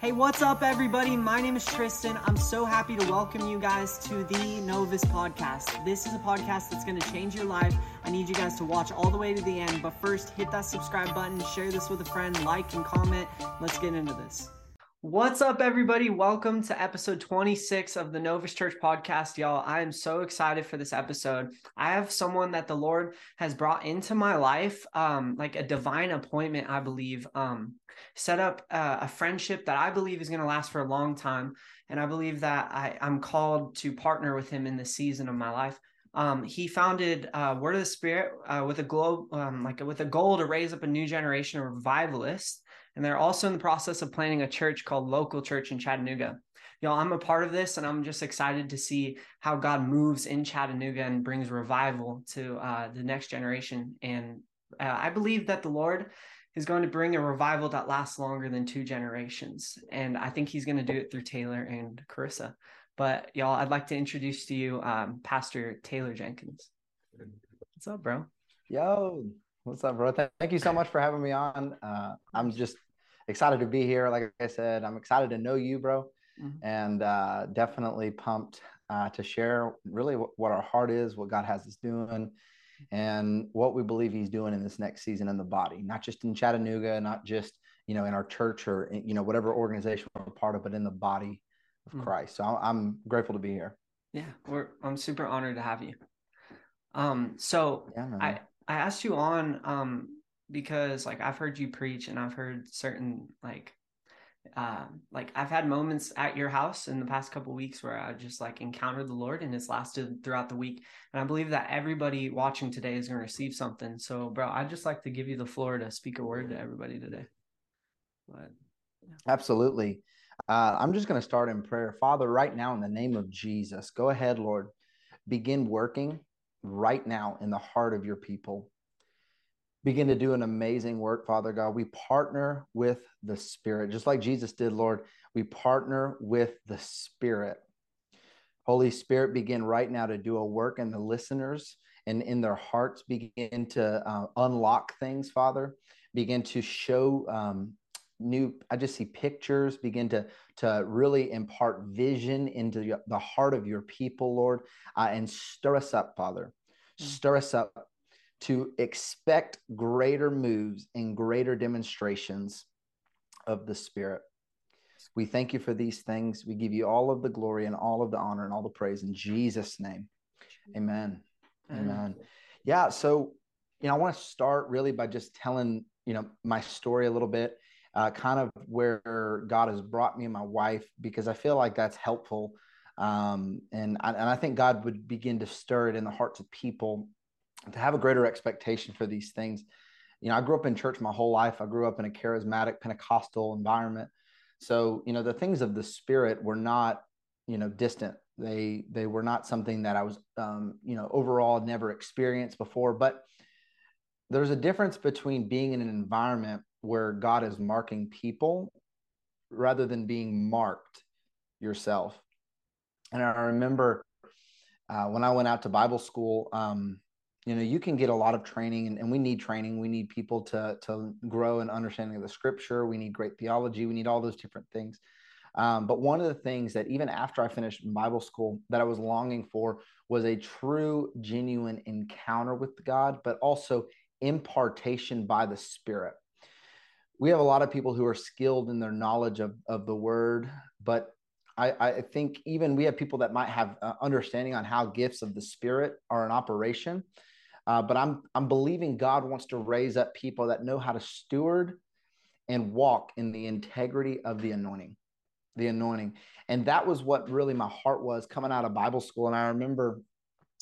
Hey, what's up, everybody? My name is Tristan. I'm so happy to welcome you guys to the Novus podcast. This is a podcast that's going to change your life. I need you guys to watch all the way to the end. But first, hit that subscribe button, share this with a friend, like and comment. Let's get into this. What's up, everybody? Welcome to episode 26 of the Novus Church podcast, y'all. I am so excited for this episode. I have someone that the Lord has brought into my life, um, like a divine appointment, I believe. Um, set up uh, a friendship that I believe is going to last for a long time, and I believe that I, I'm called to partner with him in this season of my life. Um, he founded uh, Word of the Spirit uh, with a globe, um, like with a goal to raise up a new generation of revivalists and they're also in the process of planning a church called Local Church in Chattanooga. Y'all, I'm a part of this, and I'm just excited to see how God moves in Chattanooga and brings revival to uh, the next generation. And uh, I believe that the Lord is going to bring a revival that lasts longer than two generations. And I think He's going to do it through Taylor and Carissa. But y'all, I'd like to introduce to you um, Pastor Taylor Jenkins. What's up, bro? Yo, what's up, bro? Thank you so much for having me on. Uh, I'm just excited to be here. Like I said, I'm excited to know you, bro, mm-hmm. and uh, definitely pumped uh, to share really what, our heart is, what God has us doing, and what we believe He's doing in this next season in the body, not just in Chattanooga, not just you know in our church or you know whatever organization we're a part of, but in the body of mm-hmm. Christ. So I'm grateful to be here. Yeah, we're I'm super honored to have you. Um, so yeah, I I asked you on um because like I've heard you preach and I've heard certain like uh, like I've had moments at your house in the past couple weeks where I just like encountered the Lord and it's lasted throughout the week. And I believe that everybody watching today is going to receive something. So, bro, I'd just like to give you the floor to speak a word to everybody today. But, yeah. Absolutely. Uh, I'm just going to start in prayer. Father, right now, in the name of Jesus, go ahead, Lord, begin working right now in the heart of your people begin to do an amazing work, Father God. We partner with the Spirit, just like Jesus did, Lord. We partner with the Spirit. Holy Spirit, begin right now to do a work in the listeners and in their hearts, begin to uh, unlock things, Father. Begin to show um, new, I just see pictures, begin to, to really impart vision into the heart of your people, Lord, uh, and stir us up, Father. Mm. Stir us up to expect greater moves and greater demonstrations of the Spirit. We thank you for these things. We give you all of the glory and all of the honor and all the praise in Jesus' name. Amen. Amen. Amen. Yeah. So, you know, I want to start really by just telling, you know, my story a little bit, uh, kind of where God has brought me and my wife, because I feel like that's helpful. Um, and, I, and I think God would begin to stir it in the hearts of people to have a greater expectation for these things. You know, I grew up in church my whole life. I grew up in a charismatic Pentecostal environment. So, you know, the things of the spirit were not, you know, distant. They they were not something that I was um, you know, overall never experienced before, but there's a difference between being in an environment where God is marking people rather than being marked yourself. And I remember uh, when I went out to Bible school, um, you know you can get a lot of training and, and we need training. We need people to to grow in understanding of the scripture. We need great theology. We need all those different things. Um, but one of the things that even after i finished bible school that i was longing for was a true genuine encounter with god but also impartation by the spirit. We have a lot of people who are skilled in their knowledge of, of the word but I, I think even we have people that might have uh, understanding on how gifts of the spirit are in operation uh, but I'm I'm believing God wants to raise up people that know how to steward and walk in the integrity of the anointing, the anointing. And that was what really my heart was coming out of Bible school. And I remember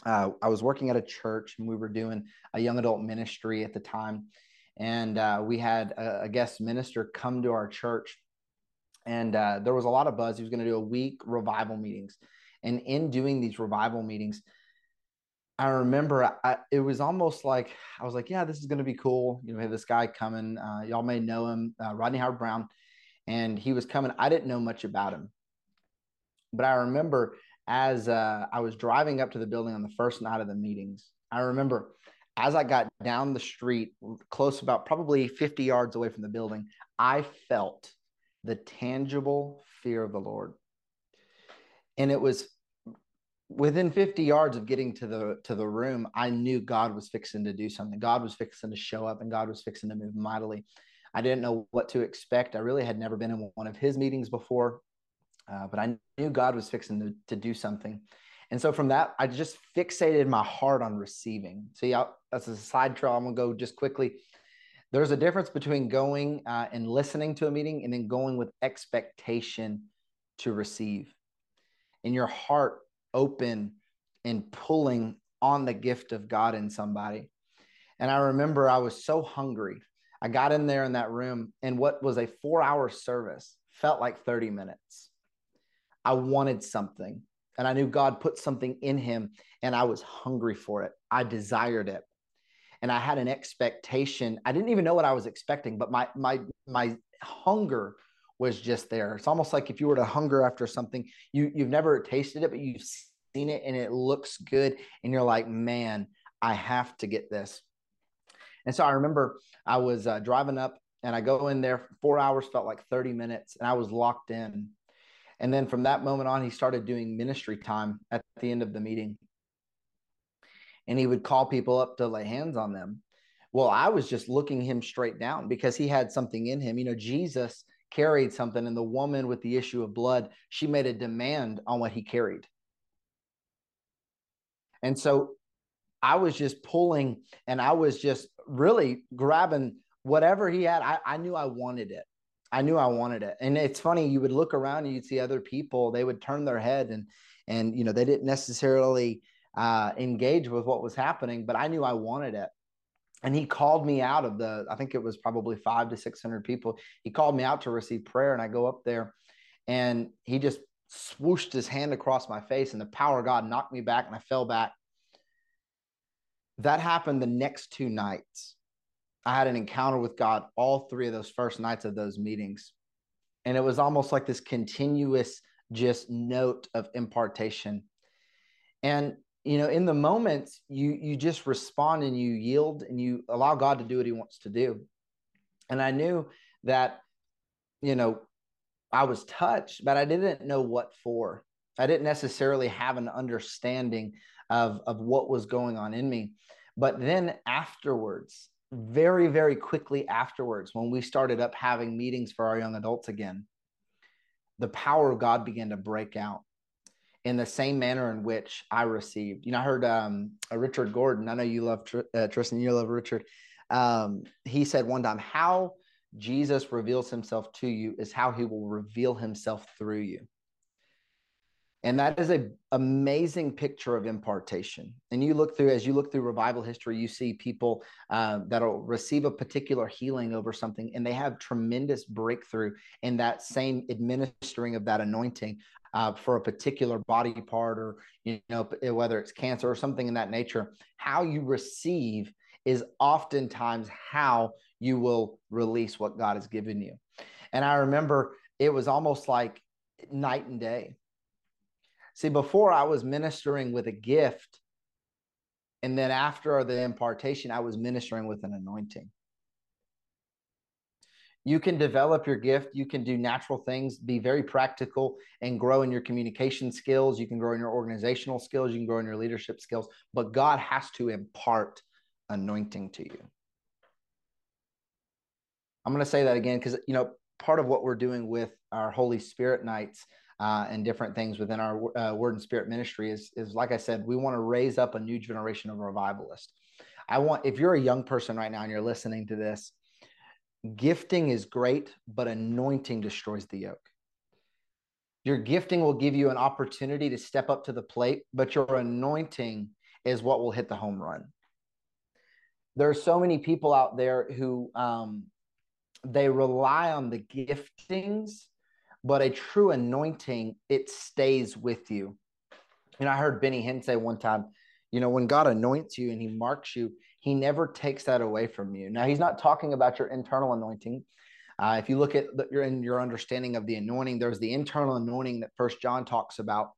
uh, I was working at a church and we were doing a young adult ministry at the time. And uh, we had a, a, guest minister come to our church. And uh, there was a lot of buzz. He was going to do a week revival meetings. And in doing these revival meetings, I remember I, it was almost like I was like, yeah, this is going to be cool. You know, we have this guy coming. Uh, y'all may know him, uh, Rodney Howard-Browne, and he was coming. I didn't know much about him, but I remember as uh, I was driving up to the building on the first night of the meetings, I remember as I got down the street, close about probably 50 yards away from the building, I felt the tangible fear of the Lord. And it was within 50 yards of getting to the to the room, I knew God was fixing to do something. God was fixing to show up and God was fixing to move mightily. I didn't know what to expect. I really had never been in one of his meetings before, uh, but I knew God was fixing to, to do something. And so from that, I just fixated my heart on receiving. See, I, that's a side trail. I'm gonna go just quickly. There's a difference between going uh, and listening to a meeting and then going with expectation to receive. In your heart, open and pulling on the gift of God in somebody. And I remember I was so hungry. I got in there in that room, and what was a four hour service felt like 30 minutes. I wanted something, and I knew God put something in him, and I was hungry for it. I desired it. And I had an expectation. I didn't even know what I was expecting, but my my my hunger was just there. It's almost like if you were to hunger after something, you you've never tasted it, but you've seen it and it looks good, and you're like, man, I have to get this. And so I remember I was uh, driving up, and I go in there. Four hours felt like 30 minutes, and I was locked in. And then from that moment on, he started doing ministry time at the end of the meeting. And he would call people up to lay hands on them. Well, I was just looking him straight down because he had something in him. You know, Jesus carried something and the woman with the issue of blood she made a demand on what he carried. And so i was just pulling and i was just really grabbing whatever he had. I, I knew i wanted it. I knew i wanted it. And it's funny you would look around and you'd see other people they would turn their head and and you know they didn't necessarily uh, engage with what was happening but i knew i wanted it and he called me out of the i think it was probably five to six hundred people. He called me out to receive prayer and i go up there and he just swooshed his hand across my face and the power of god knocked me back and i fell back. That happened the next two nights. I had an encounter with god all three of those first nights of those meetings. And it was almost like this continuous just note of impartation. And you know in the moments you you just respond and you yield and you allow god to do what he wants to do. And i knew that you know i was touched but i didn't know what for. I didn't necessarily have an understanding of of what was going on in me. But then afterwards very very quickly afterwards when we started up having meetings for our young adults again the power of god began to break out in the same manner in which I received. You know, I heard um, Richard Gordon. I know you love uh, Tristan. You love Richard. Um, he said one time, "How Jesus reveals Himself to you is how He will reveal Himself through you." And that is a amazing picture of impartation. And you look through as you look through revival history, you see people uh, that'll receive a particular healing over something, and they have tremendous breakthrough in that same administering of that anointing uh, for a particular body part or you know whether it's cancer or something in that nature how you receive is oftentimes how you will release what god has given you. And i remember it was almost like night and day. See before i was ministering with a gift and then after the impartation i was ministering with an anointing you can develop your gift. You can do natural things be very practical and grow in your communication skills. You can grow in your organizational skills. You can grow in your leadership skills. But god has to impart anointing to you. I'm going to say that again because you know part of what we're doing with our holy spirit nights uh, and different things within our uh, word and spirit ministry is is like i said we want to raise up a new generation of revivalists i want if you're a young person right now and you're listening to this Gifting is great, but anointing destroys the yoke. Your gifting will give you an opportunity to step up to the plate, but your anointing is what will hit the home run. There are so many people out there who um, they rely on the giftings, but a true anointing, it stays with you. And I heard Benny Hinn say one time, you know, when God anoints you and he marks you, he never takes that away from you. Now, he's not talking about your internal anointing. Uh, if you look at the, your in your understanding of the anointing, there's the internal anointing that First John talks about,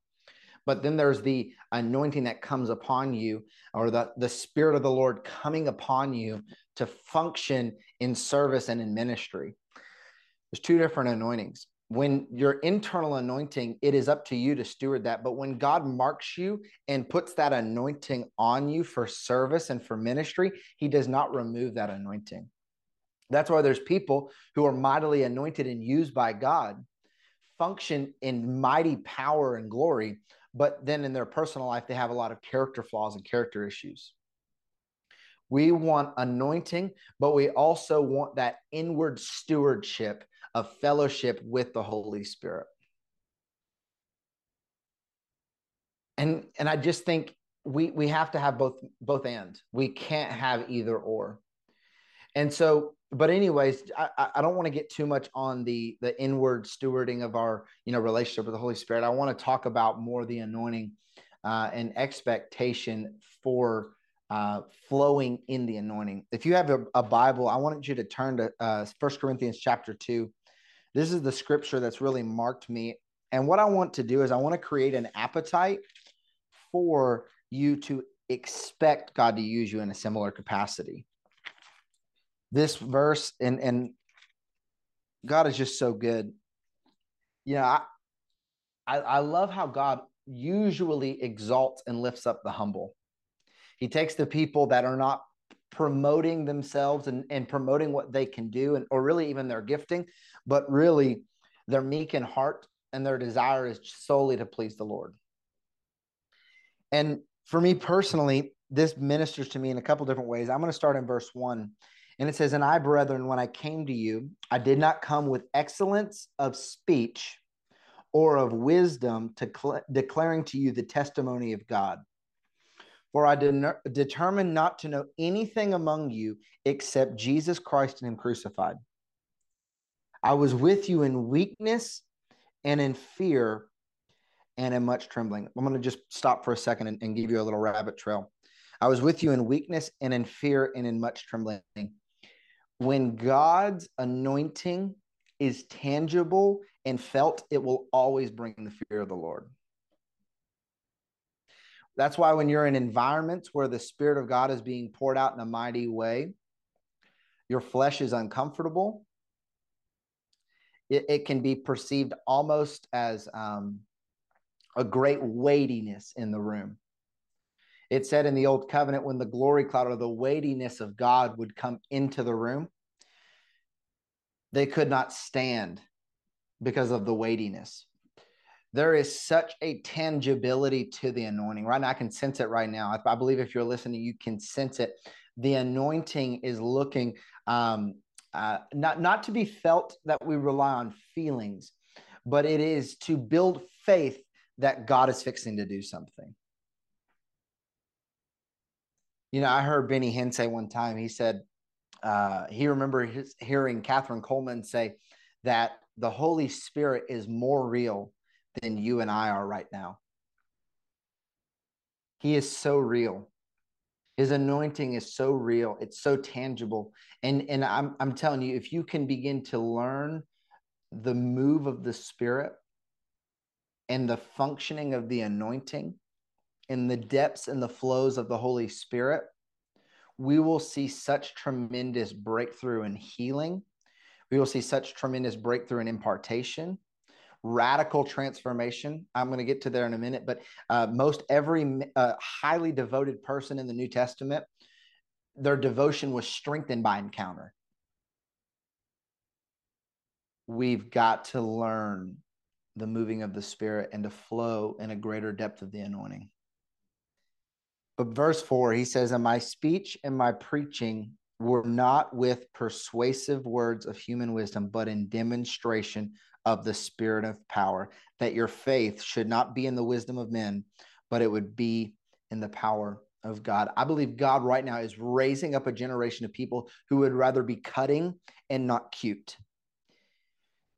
but then there's the anointing that comes upon you, or the the Spirit of the Lord coming upon you to function in service and in ministry. There's two different anointings. When your internal anointing, it is up to you to steward that. But when God marks you and puts that anointing on you for service and for ministry, He does not remove that anointing. That's why there's people who are mightily anointed and used by God, function in mighty power and glory, but then in their personal life, they have a lot of character flaws and character issues. We want anointing, but we also want that inward stewardship of fellowship with the Holy Spirit. And and I just think we we have to have both both and. We can't have either or. And so but anyways, I, I don't want to get too much on the the inward stewarding of our you know relationship with the Holy Spirit. I want to talk about more the anointing uh, and expectation for uh, flowing in the anointing. If you have a, a, Bible, I want you to turn to uh, 1 Corinthians chapter 2. This is the scripture that's really marked me. And what I want to do is I want to create an appetite for you to expect God to use you in a similar capacity this verse and and God is just so good. You know, I, I, I love how God usually exalts and lifts up the humble. He takes the people that are not promoting themselves and, and promoting what they can do and or really even their gifting, but really they're meek in heart and their desire is solely to please the Lord. And for me personally, this ministers to me in a couple different ways. I'm going to start in verse one. And it says, And I, brethren, when I came to you, I did not come with excellence of speech or of wisdom to cl- declaring to you the testimony of God. For I de- determined not to know anything among you except Jesus Christ and Him crucified. I was with you in weakness and in fear and in much trembling. I'm going to just stop for a second and, and give you a little rabbit trail. I was with you in weakness and in fear and in much trembling when God's anointing is tangible and felt, it will always bring the fear of the Lord. That's why when you're in environments where the Spirit of God is being poured out in a mighty way, your flesh is uncomfortable. It, it can be perceived almost as um, a great weightiness in the room. It said in the old covenant when the glory cloud or the weightiness of God would come into the room, they could not stand because of the weightiness. There is such a tangibility to the anointing. Right now, I can sense it right now. I, I believe if you're listening, you can sense it. The anointing is looking um, uh, not not to be felt that we rely on feelings, but it is to build faith that God is fixing to do something. You know, I heard Benny Hinn say one time, he said, uh, he remembered his, hearing Kathryn Kuhlman say that the Holy Spirit is more real than you and I are right now. He is so real. His anointing is so real. It's so tangible. And, and I'm, I'm telling you, if you can begin to learn the move of the Spirit and the functioning of the anointing, in the depths and the flows of the Holy Spirit, we will see such tremendous breakthrough and healing. We will see such tremendous breakthrough and impartation, radical transformation. I'm going to get to there in a minute, but uh, most every uh, highly devoted person in the New Testament, their devotion was strengthened by encounter. We've got to learn the moving of the Spirit and to flow in a greater depth of the anointing. But verse 4, he says, And my speech and my preaching were not with persuasive words of human wisdom, but in demonstration of the spirit of power, that your faith should not be in the wisdom of men, but it would be in the power of God. I believe God right now is raising up a generation of people who would rather be cutting and not cute.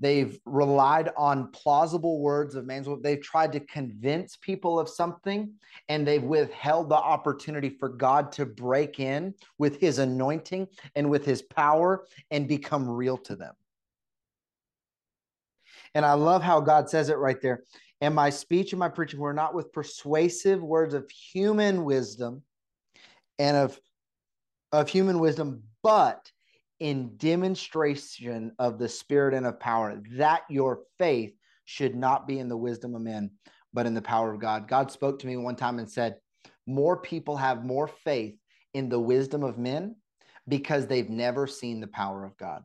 They've relied on plausible words of man's. They've tried to convince people of something, and they've withheld the opportunity for God to break in with his anointing and with his power and become real to them. And I love how God says it right there. And my speech and my preaching were not with persuasive words of human wisdom and of, of human wisdom, but in demonstration of the spirit and of power, that your faith should not be in the wisdom of men, but in the power of God. God spoke to me one time and said, More people have more faith in the wisdom of men because they've never seen the power of God.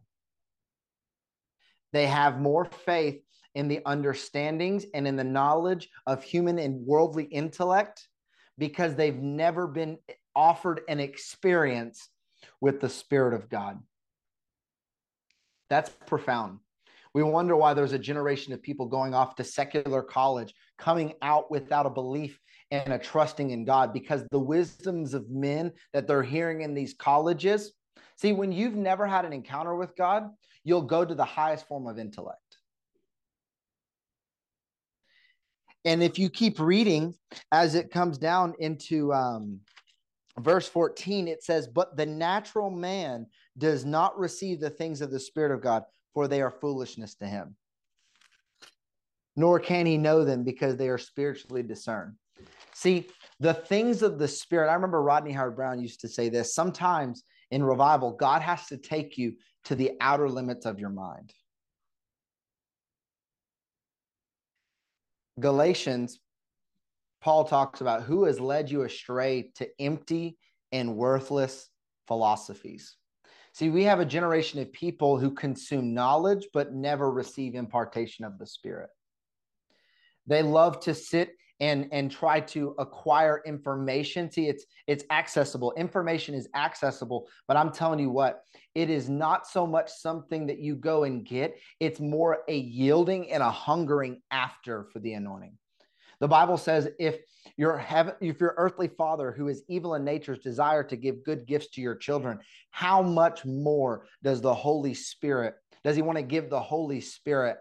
They have more faith in the understandings and in the knowledge of human and worldly intellect because they've never been offered an experience with the Spirit of God. That's profound. We wonder why there's a generation of people going off to secular college, coming out without a belief and a trusting in God because the wisdoms of men that they're hearing in these colleges. See, when you've never had an encounter with God, you'll go to the highest form of intellect. And if you keep reading as it comes down into um, verse 14, it says, But the natural man does not receive the things of the Spirit of God, for they are foolishness to him. Nor can he know them because they are spiritually discerned. See, the things of the Spirit, I remember Rodney Howard-Browne used to say this sometimes in revival, God has to take you to the outer limits of your mind. Galatians, Paul talks about who has led you astray to empty and worthless philosophies. See, we have a generation of people who consume knowledge but never receive impartation of the Spirit. They love to sit and and try to acquire information. See it's it's accessible. Information is accessible but i'm telling you what it is not so much something that you go and get. It's more a yielding and a hungering after for the anointing. The bible says if your heaven if your earthly father who is evil in nature's desire to give good gifts to your children how much more does the holy spirit does he want to give the holy spirit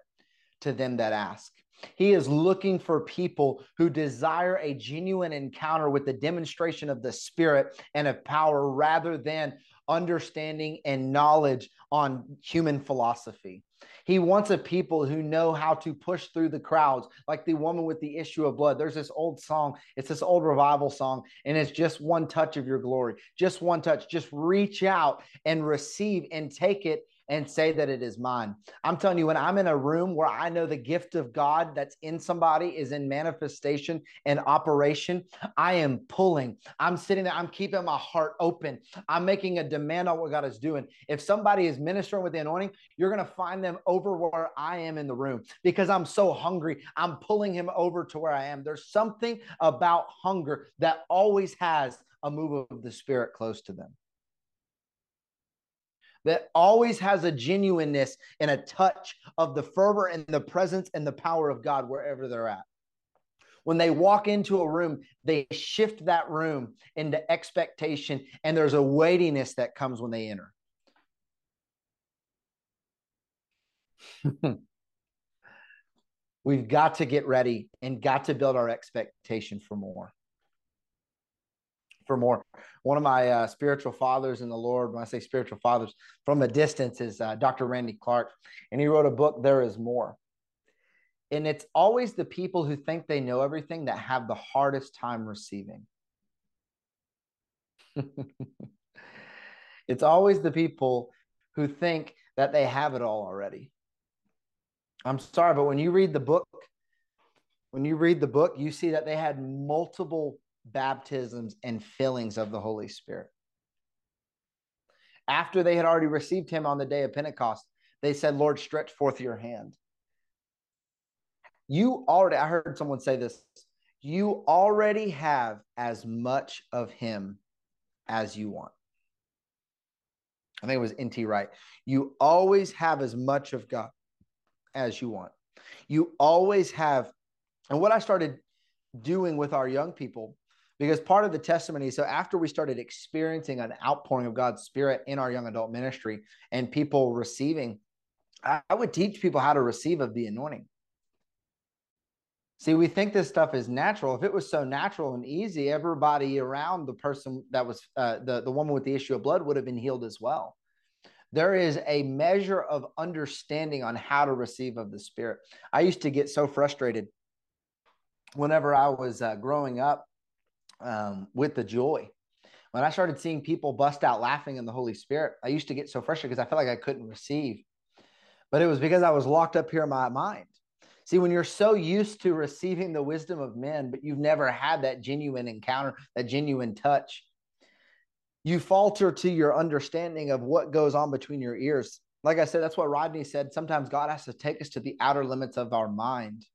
to them that ask he is looking for people who desire a genuine encounter with the demonstration of the Spirit and of power rather than understanding and knowledge on human philosophy. He wants a people who know how to push through the crowds, like the woman with the issue of blood. There's this old song, it's this old revival song, and it's just one touch of your glory, just one touch. Just reach out and receive and take it and say that it is mine. I'm telling you, when I'm in a room where I know the gift of God that's in somebody is in manifestation and operation, I am pulling. I'm sitting there, I'm keeping my heart open. I'm making a demand on what God is doing. If somebody is ministering with the anointing, you're going to find them over where I am in the room because I'm so hungry. I'm pulling him over to where I am. There's something about hunger that always has a move of the spirit close to them that always has a genuineness and a touch of the fervor and the presence and the power of God wherever they're at. When they walk into a room, they shift that room into expectation, and there's a weightiness that comes when they enter. We've got to get ready and got to build our expectation for more for more. One of my uh, spiritual fathers in the Lord, when I say spiritual fathers from a distance, is uh, Dr. Randy Clark. And he wrote a book, There Is More. And it's always the people who think they know everything that have the hardest time receiving. it's always the people who think that they have it all already. I'm sorry, but when you read the book, when you read the book, you see that they had multiple baptisms and fillings of the Holy Spirit. After they had already received him on the day of Pentecost, they said, Lord, stretch forth your hand. You already, I heard someone say this, you already have as much of him as you want. I think it was N.T. Wright. You always have as much of God as you want. You always have, and what I started doing with our young people because part of the testimony so after we started experiencing an outpouring of god's spirit in our young adult ministry and people receiving i, would teach people how to receive of the anointing. See we think this stuff is natural. If it was so natural and easy everybody around the person that was uh, the, the woman with the issue of blood would have been healed as well. There is a measure of understanding on how to receive of the spirit. I used to get so frustrated whenever i was uh, growing up um, with the joy. when I started seeing people bust out laughing in the Holy Spirit, I used to get so frustrated because I felt like I couldn't receive. But it was because I was locked up here in my mind. See, when you're so used to receiving the wisdom of men, but you've never had that genuine encounter, that genuine touch, you falter to your understanding of what goes on between your ears. Like I said, that's what Rodney said. Sometimes God has to take us to the outer limits of our mind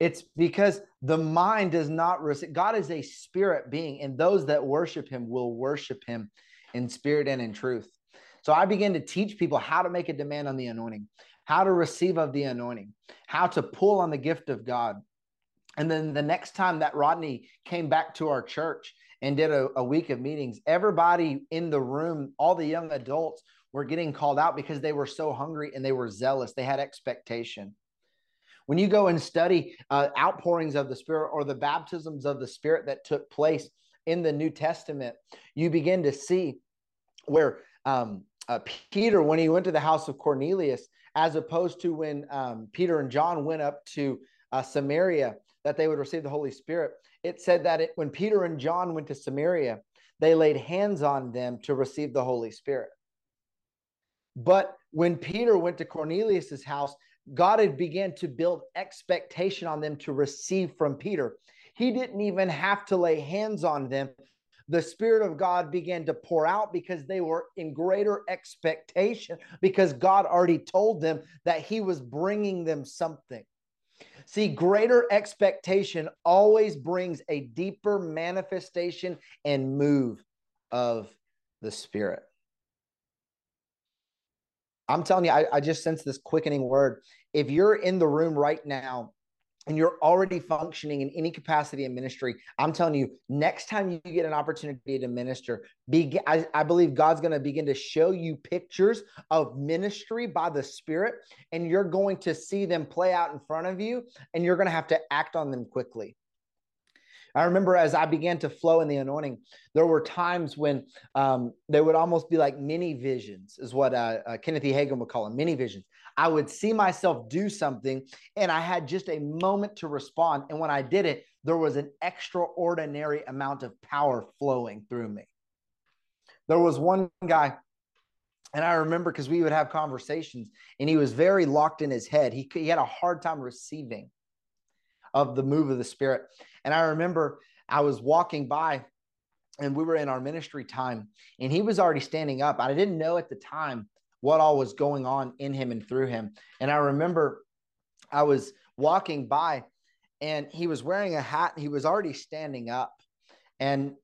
it's because the mind does not receive. God is a spirit being, and those that worship him will worship him in spirit and in truth. So I began to teach people how to make a demand on the anointing, how to receive of the anointing, how to pull on the gift of God. And then the next time that Rodney came back to our church and did a, a week of meetings, everybody in the room, all the young adults, were getting called out because they were so hungry and they were zealous. They had expectation. When you go and study uh, outpourings of the Spirit or the baptisms of the Spirit that took place in the New Testament, you begin to see where um, uh, Peter, when he went to the house of Cornelius, as opposed to when um, Peter and John went up to uh, Samaria, that they would receive the Holy Spirit. It said that it, when Peter and John went to Samaria, they laid hands on them to receive the Holy Spirit. But when Peter went to Cornelius's house, God had began to build expectation on them to receive from Peter. He didn't even have to lay hands on them. The Spirit of God began to pour out because they were in greater expectation because God already told them that He was bringing them something. See, greater expectation always brings a deeper manifestation and move of the Spirit. I'm telling you, I, I just sense this quickening word. If you're in the room right now and you're already functioning in any capacity in ministry, I'm telling you, next time you get an opportunity to minister, be, I, I believe God's going to begin to show you pictures of ministry by the Spirit, and you're going to see them play out in front of you, and you're going to have to act on them quickly. I remember as I began to flow in the anointing, there were times when um, would almost be like mini visions, is what uh, uh, Kenneth E. Hagin would call them mini visions. I would see myself do something and I had just a moment to respond. And when I did it, there was an extraordinary amount of power flowing through me. There was one guy and I remember because we would have conversations and he was very locked in his head. He, he had a hard time receiving of the move of the Spirit. And I remember I was walking by and we were in our ministry time and he was already standing up. I didn't know at the time what all was going on in him and through him. And I remember I was walking by and he was wearing a hat. He was already standing up. And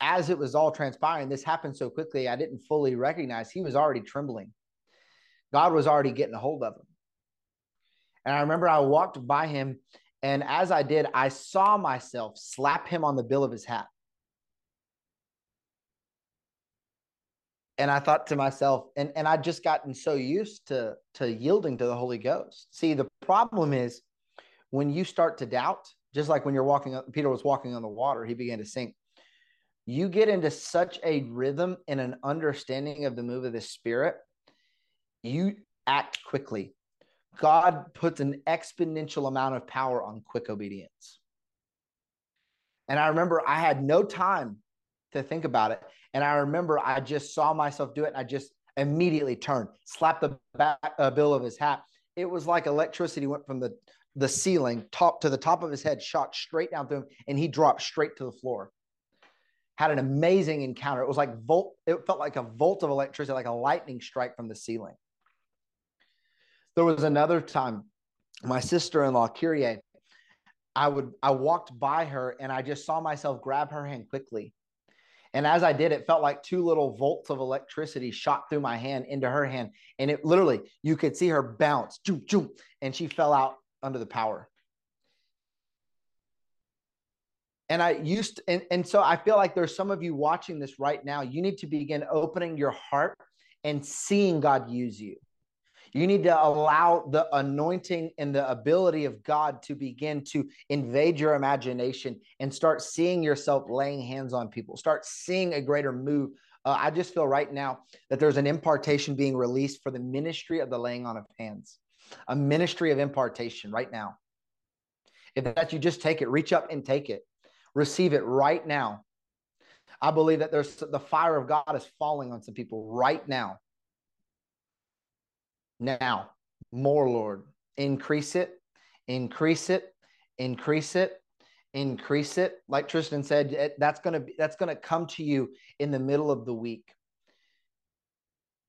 as it was all transpiring, this happened so quickly, I didn't fully recognize he was already trembling. God was already getting a hold of him. And I remember I walked by him and as I did, I saw myself slap him on the bill of his hat. And I thought to myself, and, and I'd just gotten so used to, to yielding to the Holy Ghost. See, the problem is when you start to doubt, just like when you're walking, Peter was walking on the water, he began to sink. You get into such a rhythm and an understanding of the move of the Spirit, you act quickly God puts an exponential amount of power on quick obedience. And I remember I had no time to think about it. And I remember I just saw myself do it. And I just immediately turned, slapped the back uh, bill of his hat. It was like electricity went from the, the ceiling top to the top of his head, shot straight down through him, and he dropped straight to the floor. Had an amazing encounter. It was like volt, it felt like a volt of electricity, like a lightning strike from the ceiling. There was another time, my sister-in-law, Kyrie, I would I walked by her and I just saw myself grab her hand quickly. And as I did, it felt like two little volts of electricity shot through my hand into her hand. And it literally, you could see her bounce, joom, joom, and she fell out under the power. And I used, and, and so I feel like there's some of you watching this right now. You need to begin opening your heart and seeing God use you. You need to allow the anointing and the ability of God to begin to invade your imagination and start seeing yourself laying hands on people, start seeing a greater move. Uh, I just feel right now that there's an impartation being released for the ministry of the laying on of hands, a ministry of impartation right now. If that you just take it, reach up and take it, receive it right now. I believe that there's the fire of God is falling on some people right now. Now, more, Lord. Increase it, increase it, increase it, increase it. Like Tristan said, that's gonna be that's gonna come to you in the middle of the week.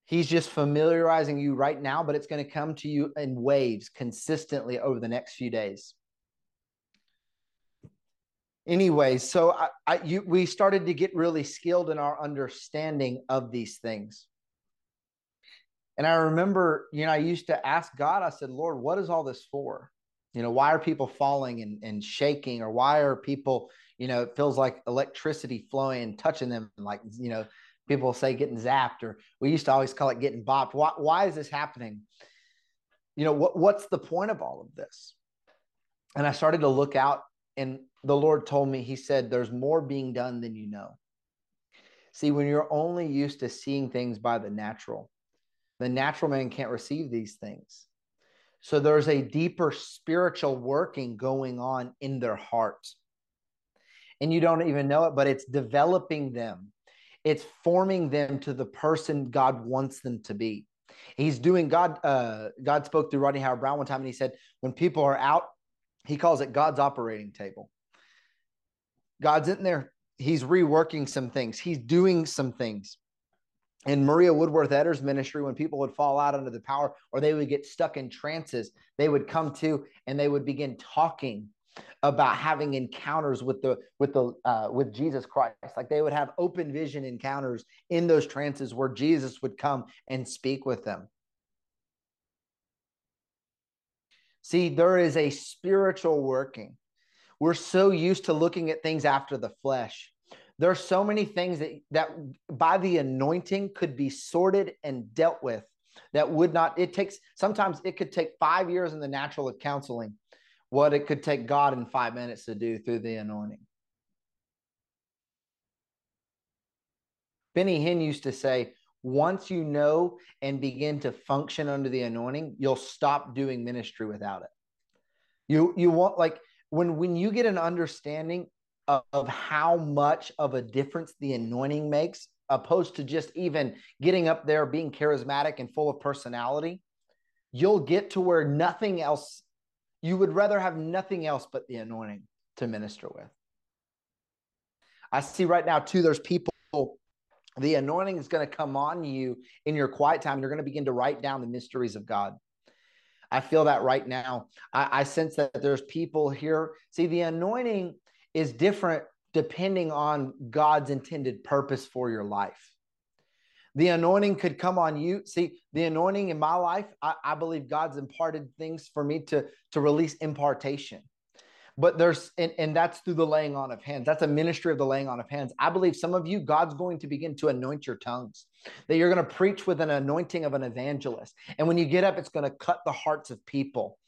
He's just familiarizing you right now, but it's going to come to you in waves consistently over the next few days. Anyway, so I, I you, we started to get really skilled in our understanding of these things. And I remember, you know, I used to ask God, I said, Lord, what is all this for? You know, why are people falling and, and shaking? Or why are people, you know, it feels like electricity flowing and touching them, like, you know, people say getting zapped or we used to always call it getting bopped why, why is this happening you know what, what's the point of all of this and i started to look out and the lord told me he said there's more being done than you know see when you're only used to seeing things by the natural the natural man can't receive these things so there's a deeper spiritual working going on in their heart and you don't even know it but it's developing them it's forming them to the person God wants them to be. He's doing God. Uh, God spoke through Rodney Howard-Browne one time, and he said, "When people are out, he calls it God's operating table. God's in there. He's reworking some things. He's doing some things." In Maria Woodworth Etter's ministry, when people would fall out under the power or they would get stuck in trances, they would come to and they would begin talking about having encounters with the with the uh, with Jesus Christ. Like they would have open vision encounters in those trances where Jesus would come and speak with them. See, there is a spiritual working. We're so used to looking at things after the flesh. There are so many things that that by the anointing could be sorted and dealt with that would not it takes sometimes it could take 5 years in the natural of counseling what it could take God in five minutes to do through the anointing. Benny Hinn used to say, once you know and begin to function under the anointing, you'll stop doing ministry without it. You you want like when when you get an understanding of, of how much of a difference the anointing makes, opposed to just even getting up there being charismatic and full of personality, you'll get to where nothing else you would rather have nothing else but the anointing to minister with. I see right now, too, there's people, the anointing is going to come on you in your quiet time. You're going to begin to write down the mysteries of God. I feel that right now. I, I sense that there's people here. See, the anointing is different depending on God's intended purpose for your life. The anointing could come on you. See, the anointing in my life, I, I believe God's imparted things for me to, to release impartation. But there's and, and that's through the laying on of hands. That's a ministry of the laying on of hands. I believe some of you god's going to begin to anoint your tongues that you're going to preach with an anointing of an evangelist. And when you get up it's going to cut the hearts of people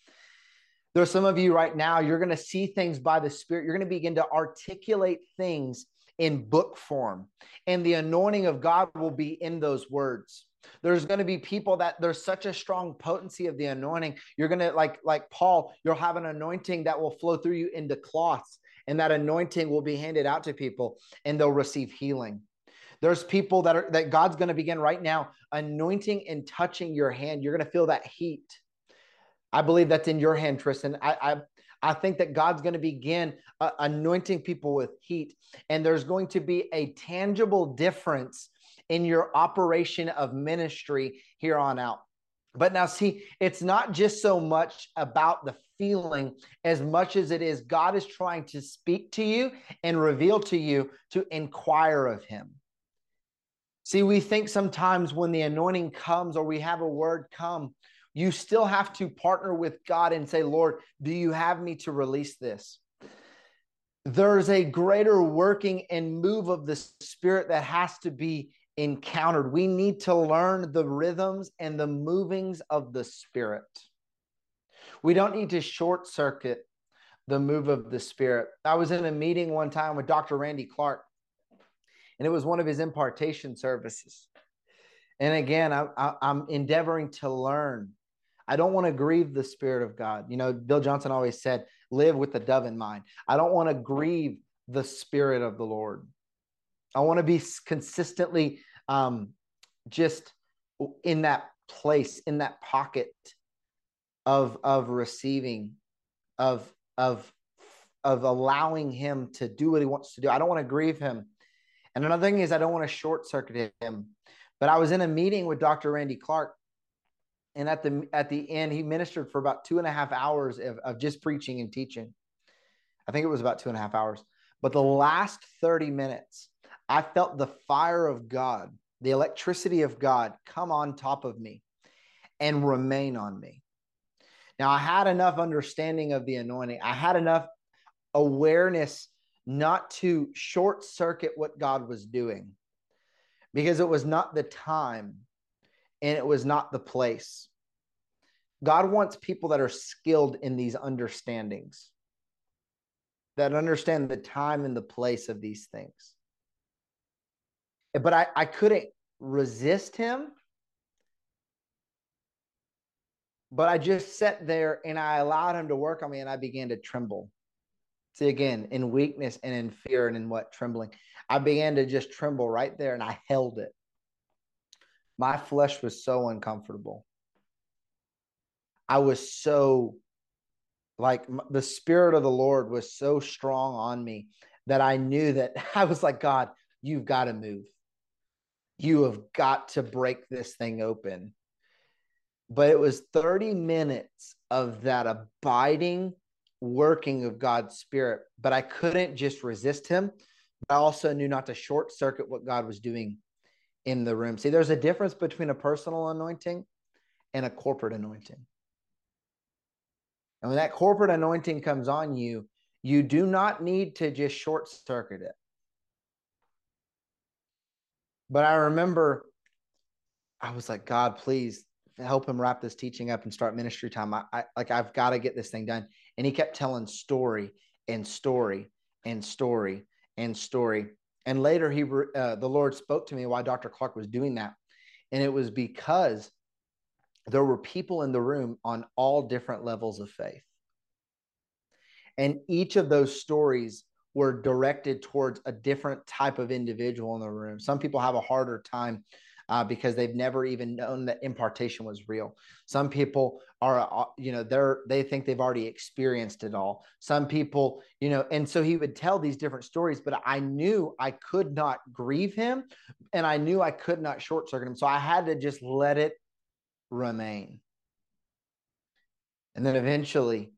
there's some of you right now you're going to see things by the spirit you're going to begin to articulate things in book form, and the anointing of God will be in those words. There's going to be people that there's such a strong potency of the anointing. You're going to like like Paul, you'll have an anointing that will flow through you into cloths, and that anointing will be handed out to people, and they'll receive healing. There's people that are that God's going to begin right now anointing and touching your hand. You're going to feel that heat. I believe that's in your hand, Tristan. I, I I think that God's going to begin uh, anointing people with heat, and there's going to be a tangible difference in your operation of ministry here on out. But now, see, it's not just so much about the feeling as much as it is God is trying to speak to you and reveal to you to inquire of Him. See, we think sometimes when the anointing comes or we have a word come, you still have to partner with God and say, Lord, do you have me to release this? There's a greater working and move of the Spirit that has to be encountered. We need to learn the rhythms and the movings of the Spirit. We don't need to short circuit the move of the Spirit. I was in a meeting one time with Dr. Randy Clark, and it was one of his impartation services. And again, I, am endeavoring to learn I don't want to grieve the Spirit of God. You know, Bill Johnson always said, live with the dove in mind. I don't want to grieve the Spirit of the Lord. I want to be consistently um, just in that place, in that pocket of of receiving, of of of allowing him to do what he wants to do. I don't want to grieve him. And another thing is I don't want to short circuit him. But I was in a meeting with Dr. Randy Clark, and at the at the end, he ministered for about two and a half hours of, of just preaching and teaching. I think it was about two and a half hours. But the last 30 minutes, I felt the fire of God, the electricity of God come on top of me and remain on me. Now, I had enough understanding of the anointing, I had enough awareness not to short circuit what God was doing because it was not the time and it was not the place. God wants people that are skilled in these understandings, that understand the time and the place of these things. But I, I couldn't resist him. But I just sat there and I allowed him to work on me and I began to tremble. See, again, in weakness and in fear and in what trembling, I began to just tremble right there and I held it. My flesh was so uncomfortable. I was so like the spirit of the Lord was so strong on me that I knew that I was like, God, you've got to move. You have got to break this thing open. But it was 30 minutes of that abiding working of God's spirit, but I couldn't just resist him. I also knew not to short circuit what God was doing in the room. See, there's a difference between a personal anointing and a corporate anointing. And when that corporate anointing comes on you, you do not need to just short circuit it. But I remember I was like, God, please help him wrap this teaching up and start ministry time. I, I like I've got to get this thing done. And he kept telling story and story and story and story. And later he uh, the Lord spoke to me why Dr. Clark was doing that. And it was because there were people in the room on all different levels of faith. And each of those stories were directed towards a different type of individual in the room. Some people have a harder time uh, because they've never even known that impartation was real. Some people are, uh, you know, they're they think they've already experienced it all. Some people, you know, and so he would tell these different stories, but I knew I could not grieve him, and I knew I could not short circuit him, so I had to just let it remain. And then eventually,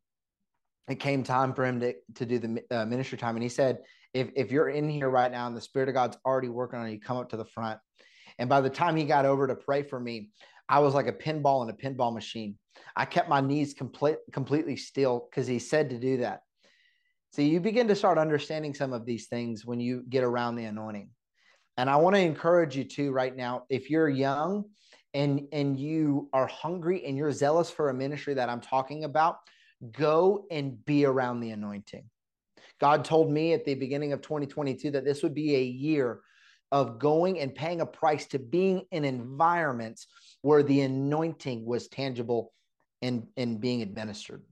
it came time for him to, to do the uh, ministry time. And he said, if, if you're in here right now and the Spirit of God's already working on you, come up to the front. And by the time he got over to pray for me, I was like a pinball in a pinball machine. I kept my knees complete, completely still because he said to do that. So you begin to start understanding some of these things when you get around the anointing. And I want to encourage you to right now, if you're young and and you are hungry and you're zealous for a ministry that I'm talking about, go and be around the anointing. God told me at the beginning of 2022 that this would be a year of going and paying a price to being in environments where the anointing was tangible and, and being administered.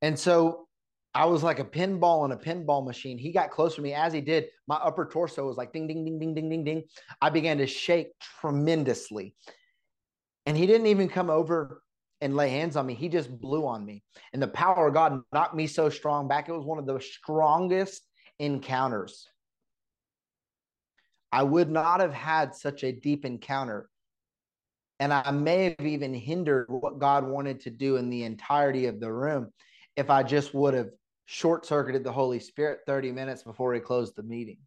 And so I was like a pinball in a pinball machine. He got close to me as he did. My upper torso was like ding, ding, ding, ding, ding, ding, ding. I began to shake tremendously. And he didn't even come over and lay hands on me. He just blew on me. And the power of God knocked me so strong back. It was one of the strongest encounters. I would not have had such a deep encounter. And I may have even hindered what God wanted to do in the entirety of the room if I just would have short circuited the Holy Spirit 30 minutes before he closed the meeting.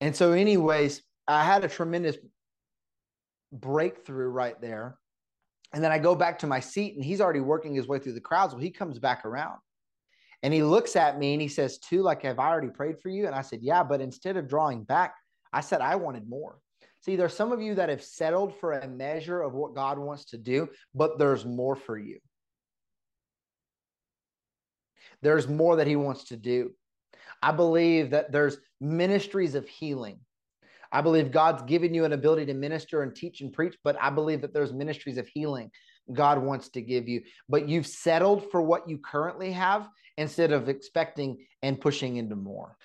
And so, anyways, I had a tremendous breakthrough right there. And then I go back to my seat and he's already working his way through the crowds. Well, he comes back around and he looks at me and he says, Too, like, have I already prayed for you? And I said, Yeah, but instead of drawing back, I said, I wanted more. See, there's some of you that have settled for a measure of what God wants to do, but there's more for you. There's more that he wants to do. I believe that there's ministries of healing. I believe God's given you an ability to minister and teach and preach, but I believe that there's ministries of healing God wants to give you. But you've settled for what you currently have instead of expecting and pushing into more.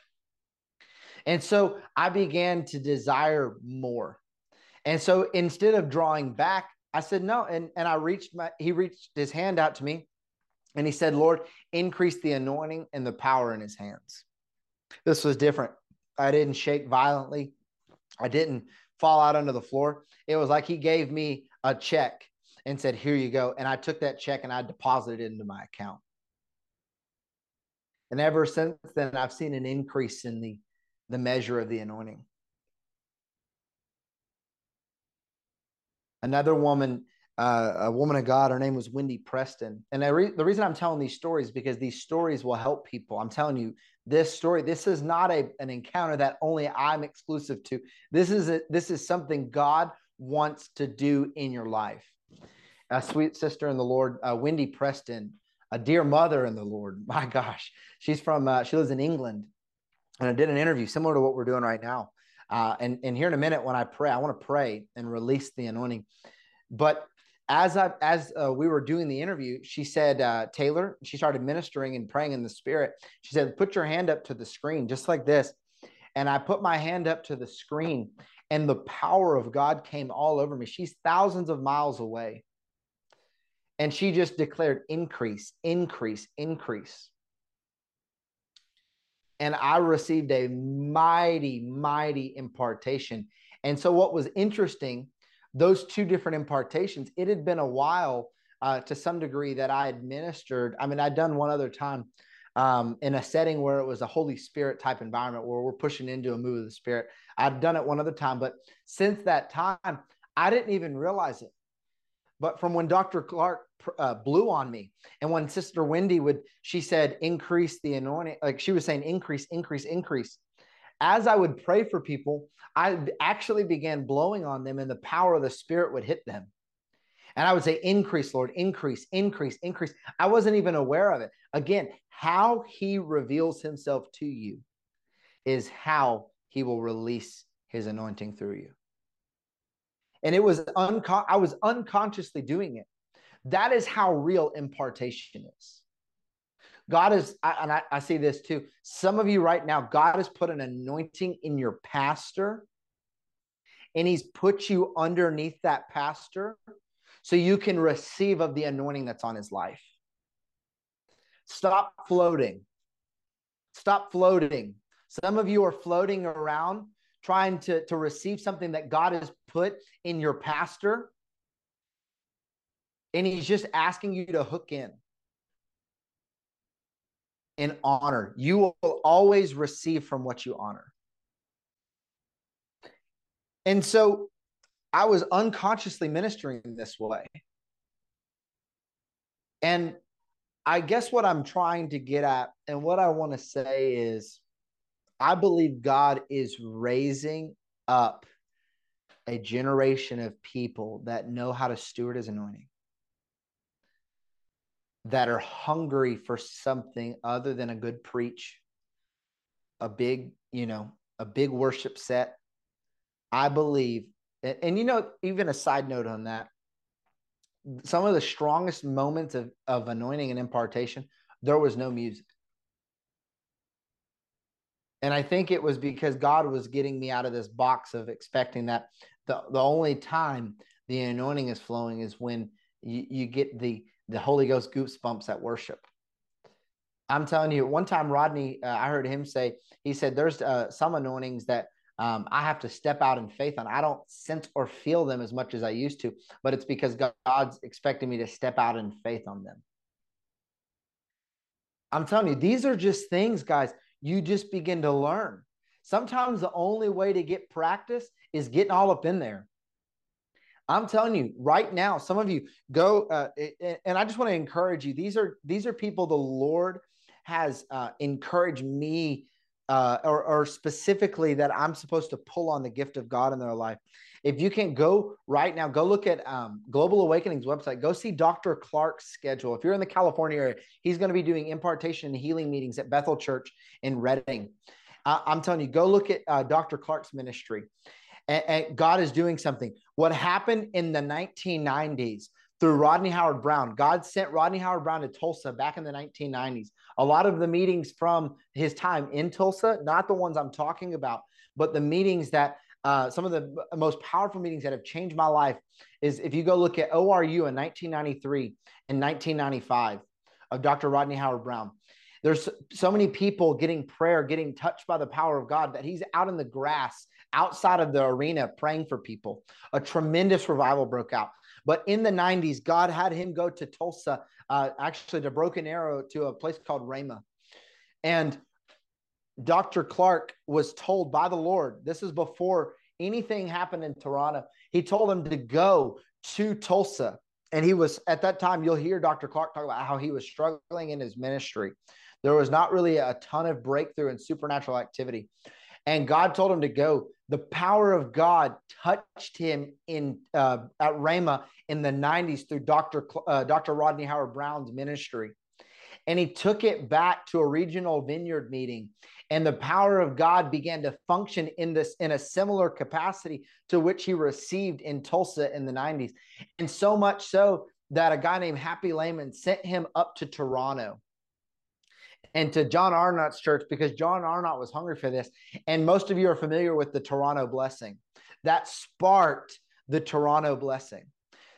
And so I began to desire more. And so instead of drawing back, I said no. And, and I reached my, he reached his hand out to me and he said, Lord, increase the anointing and the power in his hands. This was different. I didn't shake violently. I didn't fall out under the floor. It was like he gave me a check and said, Here you go. And I took that check and I deposited it into my account. And ever since then, I've seen an increase in the, the measure of the anointing. Another woman, uh, a woman of God, her name was Wendy Preston. And re- the reason I'm telling these stories because these stories will help people. I'm telling you, this story, this is not a, an encounter that only I'm exclusive to. This is a, this is something God wants to do in your life. A sweet sister in the Lord, uh, Wendy Preston, a dear mother in the Lord. My gosh, she's from uh, she lives in England, and I did an interview similar to what we're doing right now. Uh, and and here in a minute, when I pray, I want to pray and release the anointing. But as I as uh, we were doing the interview, she said, uh, Taylor, she started ministering and praying in the spirit. She said, "Put your hand up to the screen, just like this." And I put my hand up to the screen, and the power of God came all over me. She's thousands of miles away, and she just declared increase, increase, increase and I received a mighty, mighty impartation. And so, what was interesting, those two different impartations, it had been a while uh, to some degree that I administered. I mean, I'd done one other time um, in a setting where it was a Holy Spirit type environment where we're pushing into a move of the Spirit. I've done it one other time, but since that time, I didn't even realize it. But from when Dr. Clark uh, blew on me. And when Sister Wendy would, she said, increase the anointing, like she was saying, increase, increase, increase. As I would pray for people, I actually began blowing on them and the power of the Spirit would hit them. And I would say, increase, Lord, increase, increase, increase. I wasn't even aware of it. Again, how he reveals himself to you is how he will release his anointing through you. And it was uncon- I was unconsciously doing it. That is how real impartation is. God is, I, and I, I see this too. Some of you right now, God has put an anointing in your pastor, and He's put you underneath that pastor so you can receive of the anointing that's on his life. Stop floating. Stop floating. Some of you are floating around trying to, to receive something that God has put in your pastor and he's just asking you to hook in in honor. You will always receive from what you honor. And so I was unconsciously ministering this way. And I guess what I'm trying to get at and what I want to say is I believe God is raising up a generation of people that know how to steward his anointing that are hungry for something other than a good preach, a big, you know, a big worship set. I believe, and, and you know, even a side note on that, some of the strongest moments of, of anointing and impartation, there was no music. And I think it was because God was getting me out of this box of expecting that the, the only time the anointing is flowing is when you, you get the the Holy Ghost goosebumps at worship. I'm telling you, one time Rodney, uh, I heard him say, he said, there's uh, some anointings that um, I have to step out in faith on. I don't sense or feel them as much as I used to, but it's because God's expecting me to step out in faith on them. I'm telling you, these are just things, guys, you just begin to learn. Sometimes the only way to get practice is getting all up in there. I'm telling you right now, some of you go, uh, and I just want to encourage you. These are these are people the Lord has uh, encouraged me, uh, or, or specifically that I'm supposed to pull on the gift of God in their life. If you can go right now, go look at um, Global Awakening's website. Go see Dr. Clark's schedule. If you're in the California area, he's going to be doing impartation and healing meetings at Bethel Church in Redding. I, am telling you, go look at uh, Dr. Clark's ministry. And, and God is doing something. What happened in the 1990s through Rodney Howard-Browne. God sent Rodney Howard-Browne to Tulsa back in the 1990s. A lot of the meetings from his time in Tulsa, not the ones I'm talking about, but the meetings that uh, some of the most powerful meetings that have changed my life is if you go look at ORU in 1993 and 1995 of Dr. Rodney Howard-Browne. There's so many people getting prayer, getting touched by the power of God that he's out in the grass outside of the arena praying for people. A tremendous revival broke out. But in the 90s, God had him go to Tulsa, uh, actually to Broken Arrow, to a place called Rhema. And Dr. Clark was told by the Lord, this is before anything happened in Toronto. He told him to go to Tulsa. And he was, at that time, you'll hear Dr. Clark talk about how he was struggling in his ministry. There was not really a ton of breakthrough and supernatural activity. And God told him to go the power of God touched him in uh, at Rhema in the 90s through Dr. Uh, Dr. Rodney Howard-Browne's ministry. And he took it back to a regional vineyard meeting. And the power of God began to function in this in a similar capacity to which he received in Tulsa in the 90s. And so much so that a guy named Happy Leman sent him up to Toronto and to John Arnott's church because John Arnott was hungry for this. And most of you are familiar with the Toronto blessing that sparked the Toronto blessing.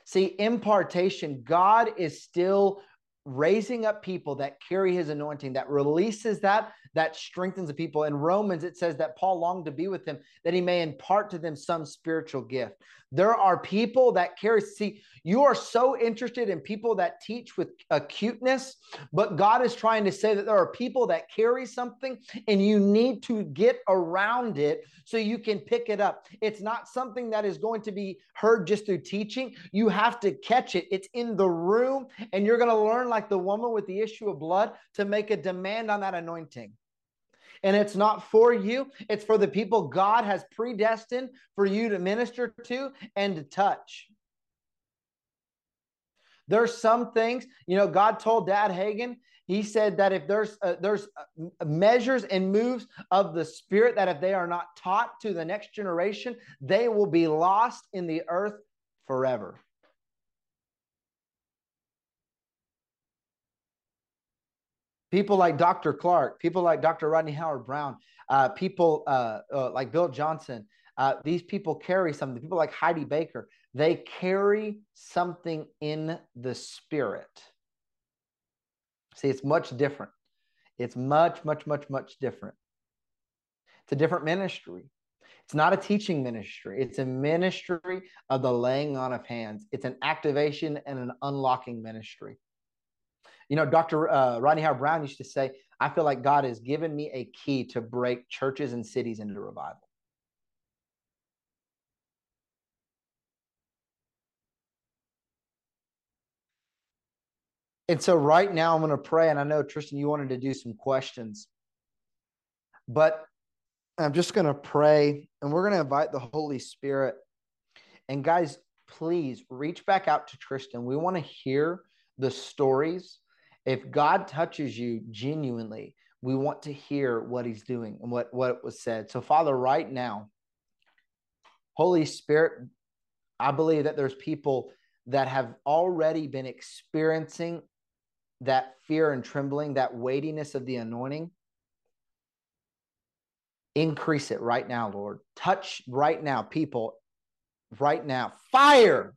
See, impartation, God is still raising up people that carry his anointing, that releases that, that strengthens the people. In Romans, it says that Paul longed to be with them, that he may impart to them some spiritual gift. There are people that carry, see, you are so interested in people that teach with acuteness, but God is trying to say that there are people that carry something and you need to get around it so you can pick it up. It's not something that is going to be heard just through teaching. You have to catch it. It's in the room, and you're going to learn, like the woman with the issue of blood, to make a demand on that anointing. And it's not for you, it's for the people God has predestined for you to minister to and to touch. There's some things, you know, God told Dad Hagin, he said that if there's uh, there's uh, measures and moves of the spirit that if they are not taught to the next generation, they will be lost in the earth forever. People like Dr. Clark, people like Dr. Rodney Howard-Browne, uh, people uh, uh, like Bill Johnson. Uh, these people carry something. People like Heidi Baker, they carry something in the spirit. See, it's much different. It's much, much, much, much different. It's a different ministry. It's not a teaching ministry. It's a ministry of the laying on of hands. It's an activation and an unlocking ministry. You know, Dr. Uh, Rodney Howard-Browne used to say, I feel like God has given me a key to break churches and cities into revival. And so, right now, I'm going to pray. And I know, Tristan, you wanted to do some questions, but I'm just going to pray and we're going to invite the Holy Spirit. And, guys, please reach back out to Tristan. We want to hear the stories if God touches you genuinely, we want to hear what he's doing and what, what was said. So, Father, right now, Holy Spirit, I believe that there's people that have already been experiencing that fear and trembling, that weightiness of the anointing. Increase it right now, Lord. Touch right now, people, right now. Fire,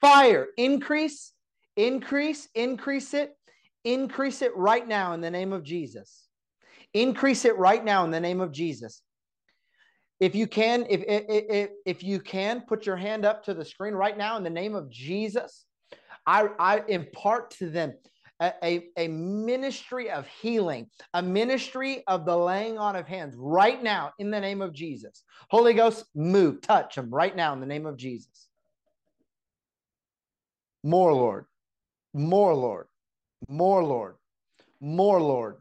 fire, increase Increase, increase it, increase it right now in the name of Jesus. Increase it right now in the name of Jesus. If you can, if, if, if you can, put your hand up to the screen right now in the name of Jesus. I, I impart to them a, a, a, ministry of healing, a ministry of the laying on of hands right now in the name of Jesus. Holy Ghost, move, touch them right now in the name of Jesus. More, Lord. More, Lord. More, Lord. More, Lord.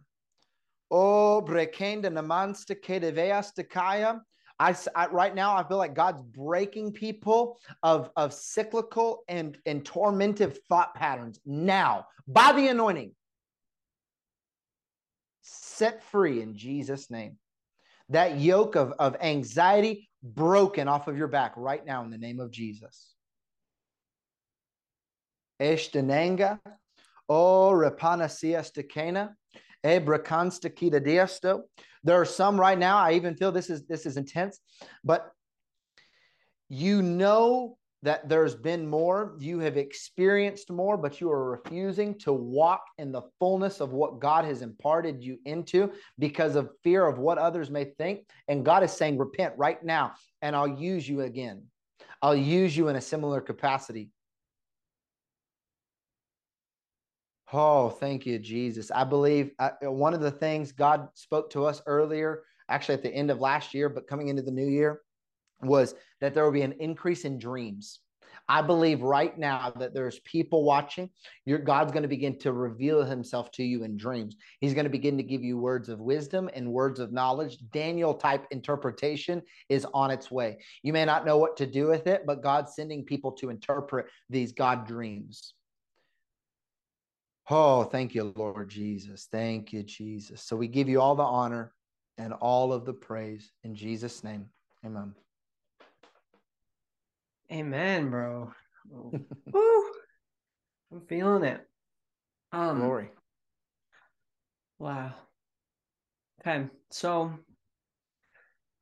Oh, brekenda namansta kedeveastakaya. I, I right now I feel like God's breaking people of of cyclical and and tormentive thought patterns now by the anointing. set free in Jesus' name. That yoke of, of anxiety broken off of your back right now in the name of Jesus. Eshtenenga, o repanasias tekena, ebrakansta diesto. There are some right now, I even feel this is this is intense, but you know that there's been more, you have experienced more, but you are refusing to walk in the fullness of what God has imparted you into because of fear of what others may think. And God is saying, Repent right now, and I'll use you again. I'll use you in a similar capacity. Oh, thank you, Jesus. I believe I, uh, one of the things God spoke to us earlier, actually at the end of last year, but coming into the new year, was that there will be an increase in dreams. I believe right now that there's people watching. Your God's going to begin to reveal himself to you in dreams. He's going to begin to give you words of wisdom and words of knowledge. Daniel type interpretation is on its way. You may not know what to do with it, but God's sending people to interpret these God dreams. Oh, thank you, Lord Jesus. Thank you, Jesus. So we give you all the honor and all of the praise in Jesus' name. Amen. Amen, bro. Woo! I'm feeling it. Um, Glory. Wow. Okay, so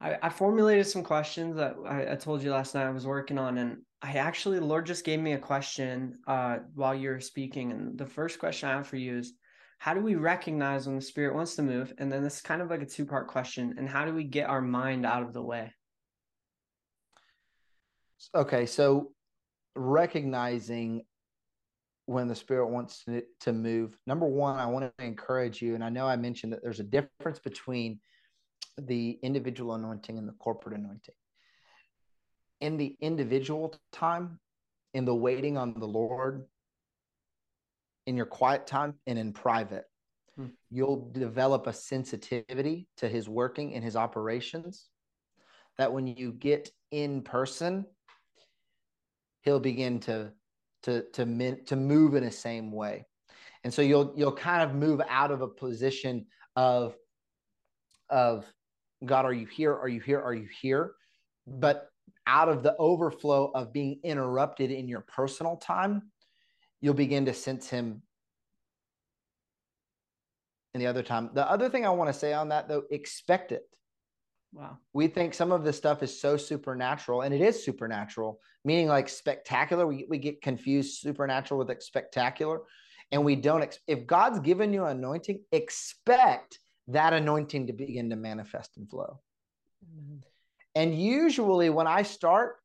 I, I formulated some questions that I, I, told you last night I was working on, and I actually Lord just gave me a question uh, while you're speaking, and the first question I have for you is, how do we recognize when the Spirit wants to move? And then this is kind of like a two part question, and how do we get our mind out of the way? Okay, so recognizing when the spirit wants to, to move. Number one, I want to encourage you, and I know I mentioned that there's a difference between the individual anointing and the corporate anointing. In the individual time, in the waiting on the Lord, in your quiet time, and in private, hmm. you'll develop a sensitivity to his working and his operations that when you get in person, he'll begin to to to min, to move in the same way and so you'll you'll kind of move out of a position of of god are you here are you here are you here but out of the overflow of being interrupted in your personal time you'll begin to sense him in the other time the other thing i want to say on that though expect it Wow. We think some of this stuff is so supernatural, and it is supernatural, meaning like spectacular. We, we get confused supernatural with spectacular, and we don't. Ex- if God's given you anointing, expect that anointing to begin to manifest and flow. Mm-hmm. And usually, when I start,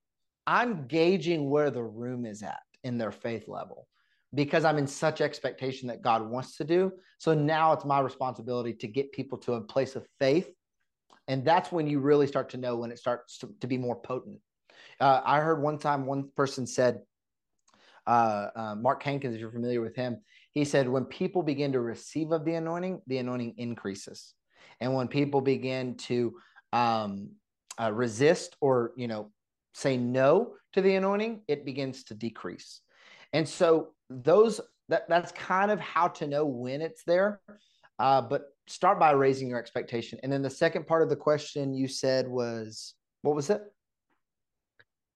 I'm gauging where the room is at in their faith level because I'm in such expectation that God wants to do. So now it's my responsibility to get people to a place of faith and that's when you really start to know when it starts to, to be more potent. Uh, I heard one time one person said, uh, uh, Mark Hankins, if you're familiar with him, he said, when people begin to receive of the anointing, the anointing increases. And when people begin to um, uh, resist or, you know, say no to the anointing, it begins to decrease. And so those that that's kind of how to know when it's there. Uh, but start by raising your expectation. And then the second part of the question you said was, what was it?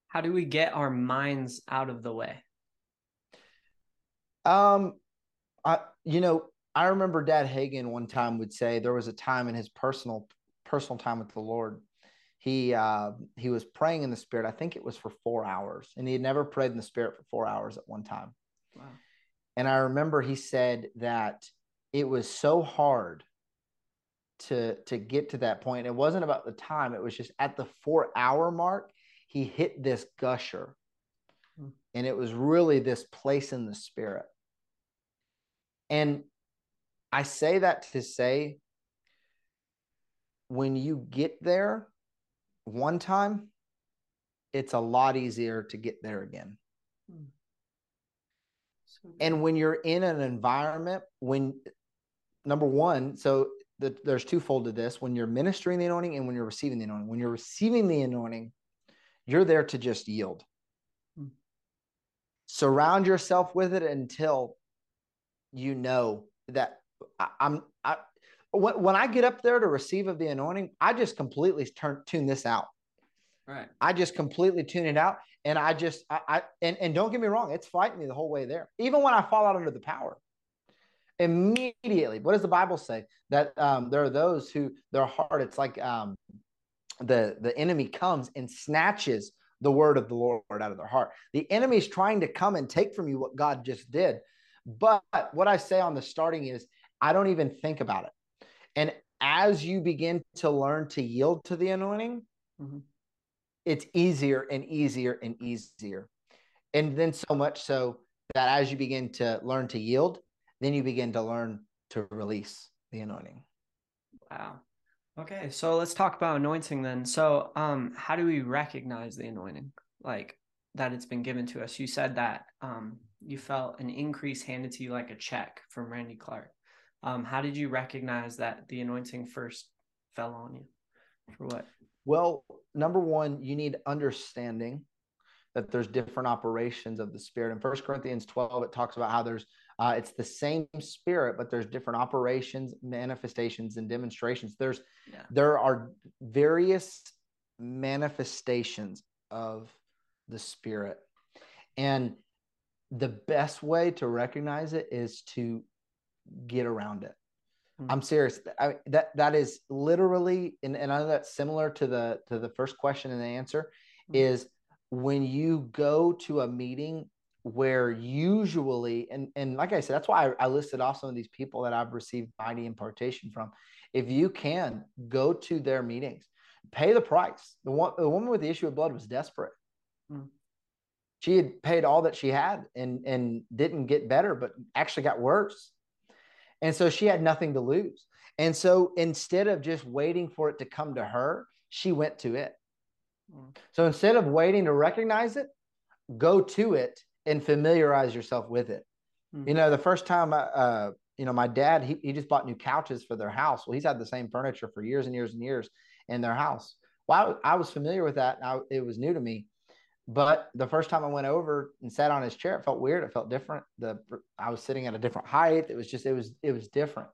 How do we get our minds out of the way? Um, I, you know, I remember Dad Hagin one time would say there was a time in his personal personal time with the Lord. He uh, he was praying in the Spirit. I think it was for four hours, and he had never prayed in the Spirit for four hours at one time. Wow. And I remember he said that it was so hard to to get to that point. It wasn't about the time, it was just at the 4 hour mark he hit this gusher. Hmm. And it was really this place in the spirit. And I say that to say when you get there one time, it's a lot easier to get there again. Hmm. And when you're in an environment, when number one, so the, there's twofold to this when you're ministering the anointing and when you're receiving the anointing. When you're receiving the anointing, you're there to just yield. Hmm. Surround yourself with it until you know that I, I'm I when, when I get up there to receive of the anointing, I just completely turn tune this out. Right. I just completely tune it out. And I just I, I and, and don't get me wrong, it's fighting me the whole way there. Even when I fall out under the power. Immediately, what does the Bible say? That um, there are those who their heart, it's like um, the the enemy comes and snatches the word of the Lord out of their heart. The enemy's trying to come and take from you what God just did. But what I say on the starting is, I don't even think about it. And as you begin to learn to yield to the anointing, mm-hmm. it's easier and easier and easier. And then so much so that as you begin to learn to yield, then you begin to learn to release the anointing. Wow. Okay, so let's talk about anointing then. So, um, how do we recognize the anointing, like that it's been given to us? You said that um, you felt an increase handed to you like a check from Randy Clark. Um, how did you recognize that the anointing first fell on you? For what? Well, number one, you need understanding that there's different operations of the spirit. In First Corinthians 12, it talks about how there's uh, it's the same spirit, but there's different operations, manifestations, and demonstrations. There's yeah. there are various manifestations of the spirit, and the best way to recognize it is to get around it. Mm-hmm. I'm serious. I, that that is literally, and, and I know that's similar to the to the first question and the answer mm-hmm. is when you go to a meeting where usually and and like i said that's why I, I, listed off some of these people that i've received mighty impartation from if you can go to their meetings pay the price the one the woman with the issue of blood was desperate mm. She had paid all that she had and and didn't get better but actually got worse and so she had nothing to lose and so instead of just waiting for it to come to her she went to it mm. so instead of waiting to recognize it go to it and familiarize yourself with it. Mm-hmm. You know, the first time I, uh, you know, my dad, he, he just bought new couches for their house. Well, he's had the same furniture for years and years and years in their house. Well, I, I was familiar with that. I, it was new to me. But the first time I went over and sat on his chair, it felt weird. It felt different. The I was sitting at a different height. It was just, it was, it was different.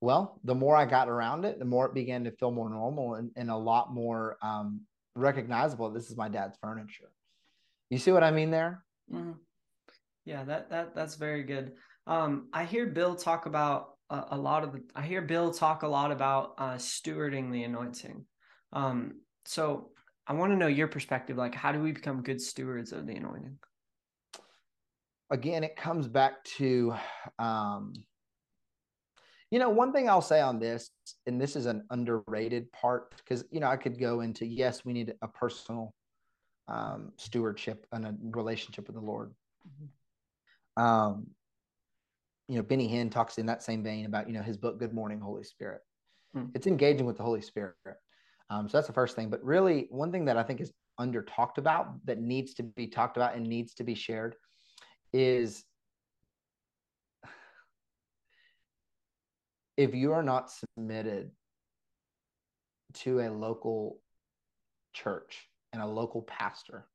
Well, the more I got around it, the more it began to feel more normal and, and a lot more um, recognizable. This is my dad's furniture. You see what I mean there? Mm-hmm. Yeah, that that that's very good. Um, I hear Bill talk about uh, a lot of the. I hear Bill talk a lot about uh, stewarding the anointing. Um, so I want to know your perspective. Like, how do we become good stewards of the anointing? Again, it comes back to, um, you know, one thing I'll say on this, and this is an underrated part because you know I could go into yes, we need a personal um, stewardship and a relationship with the Lord. Mm-hmm. Um, you know, Benny Hinn talks in that same vein about you know his book Good Morning Holy Spirit. Mm-hmm. It's engaging with the Holy Spirit. Um, so that's the first thing. But really, one thing that I think is under talked about that needs to be talked about and needs to be shared is if you are not submitted to a local church and a local pastor,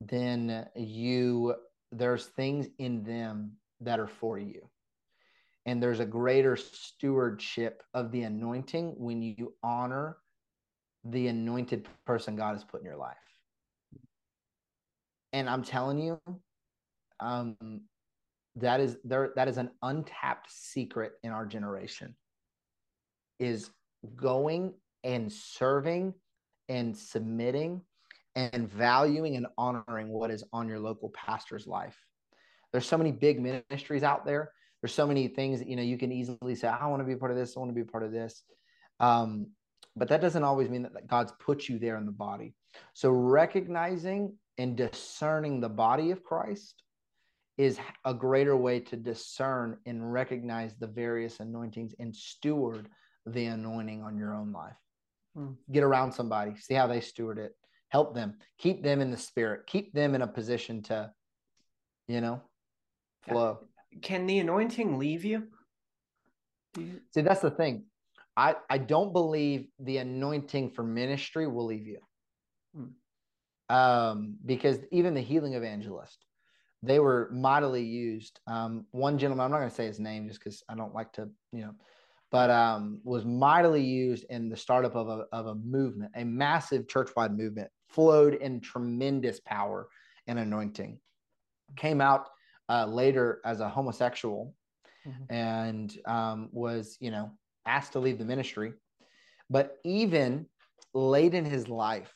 then you there's things in them that are for you. And there's a greater stewardship of the anointing when you honor the anointed person God has put in your life. And I'm telling you, um, that is there that is an untapped secret in our generation is going and serving and submitting and valuing and honoring what is on your local pastor's life. There's so many big ministries out there. There's so many things that you know you can easily say, I want to be a part of this, I want to be a part of this. Um, but that doesn't always mean that, God's put you there in the body. So recognizing and discerning the body of Christ is a greater way to discern and recognize the various anointings and steward the anointing on your own life. Mm. Get around somebody, see how they steward it, help them, keep them in the spirit, keep them in a position to, you know, flow. Can the anointing leave you? you... See, that's the thing. I, I don't believe the anointing for ministry will leave you. Hmm. Um, because even the healing evangelist, they were mightily used. Um, one gentleman, I'm not going to say his name just because I don't like to, you know, but um, was mightily used in the startup of a, of a movement, a massive church wide movement, flowed in tremendous power and anointing. Came out uh, later as a homosexual mm-hmm. and um, was, you know, asked to leave the ministry. But even late in his life,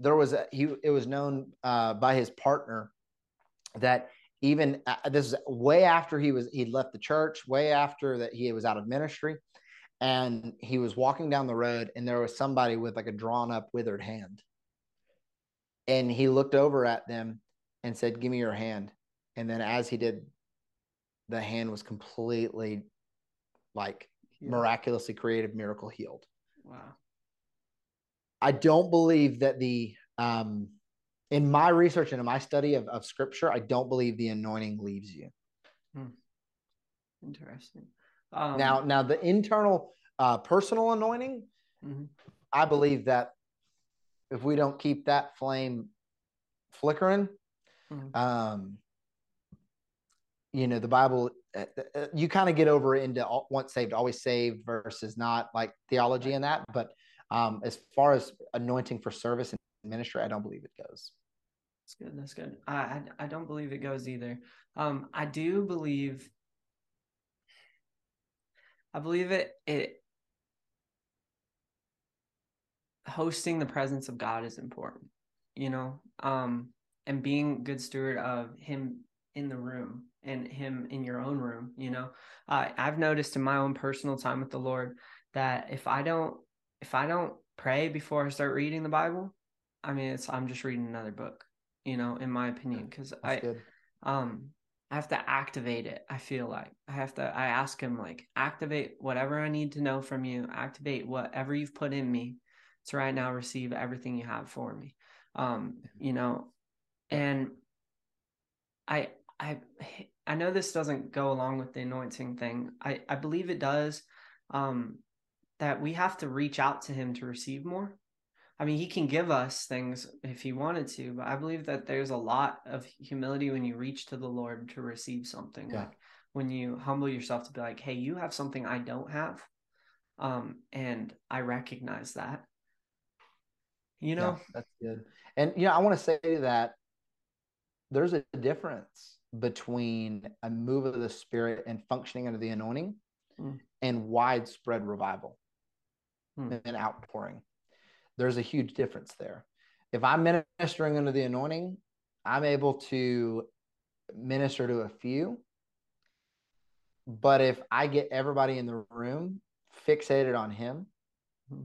there was a, he it was known uh, by his partner that even uh, this is way after he was he'd left the church, way after that he was out of ministry, and he was walking down the road, and there was somebody with like a drawn up, withered hand, and he looked over at them and said, "Give me your hand," and then as he did, the hand was completely like yeah. miraculously creative miracle healed. Wow. I don't believe that the um in my research and in my study of, of scripture, I don't believe the anointing leaves you. Hmm. Interesting. Um, now, now the internal uh, personal anointing, mm-hmm. I believe that if we don't keep that flame flickering, mm-hmm. um, you know, the Bible, uh, uh you kind of get over into once saved, always saved versus not like theology and that. But um, as far as anointing for service and ministry, I don't believe it goes. That's good. That's good. I, I, I don't believe it goes either. Um, I do believe. I believe it. It hosting the presence of God is important. You know, um, and being good steward of Him in the room and Him in your own room. You know, uh, I've noticed in my own personal time with the Lord that if I don't if I don't pray before I start reading the Bible, I mean, it's I'm just reading another book you know, in my opinion, because I good. um I have to activate it. I feel like I have to. I ask him like activate whatever I need to know from you. Activate whatever you've put in me to right now receive everything you have for me. Um, you know, and I I I know this doesn't go along with the anointing thing. I I believe it does. Um, that we have to reach out to him to receive more. I mean, he can give us things if he wanted to, but I believe that there's a lot of humility when you reach to the Lord to receive something. Yeah. Like when you humble yourself to be like, hey, you have something I don't have. Um, and I recognize that. You know? Yeah, that's good. And you know, I want to say that there's a difference between a move of the spirit and functioning under the anointing mm. and widespread revival mm. and outpouring there's a huge difference there. If I'm ministering under the anointing, I'm able to minister to a few. But if I get everybody in the room fixated on Him, hmm.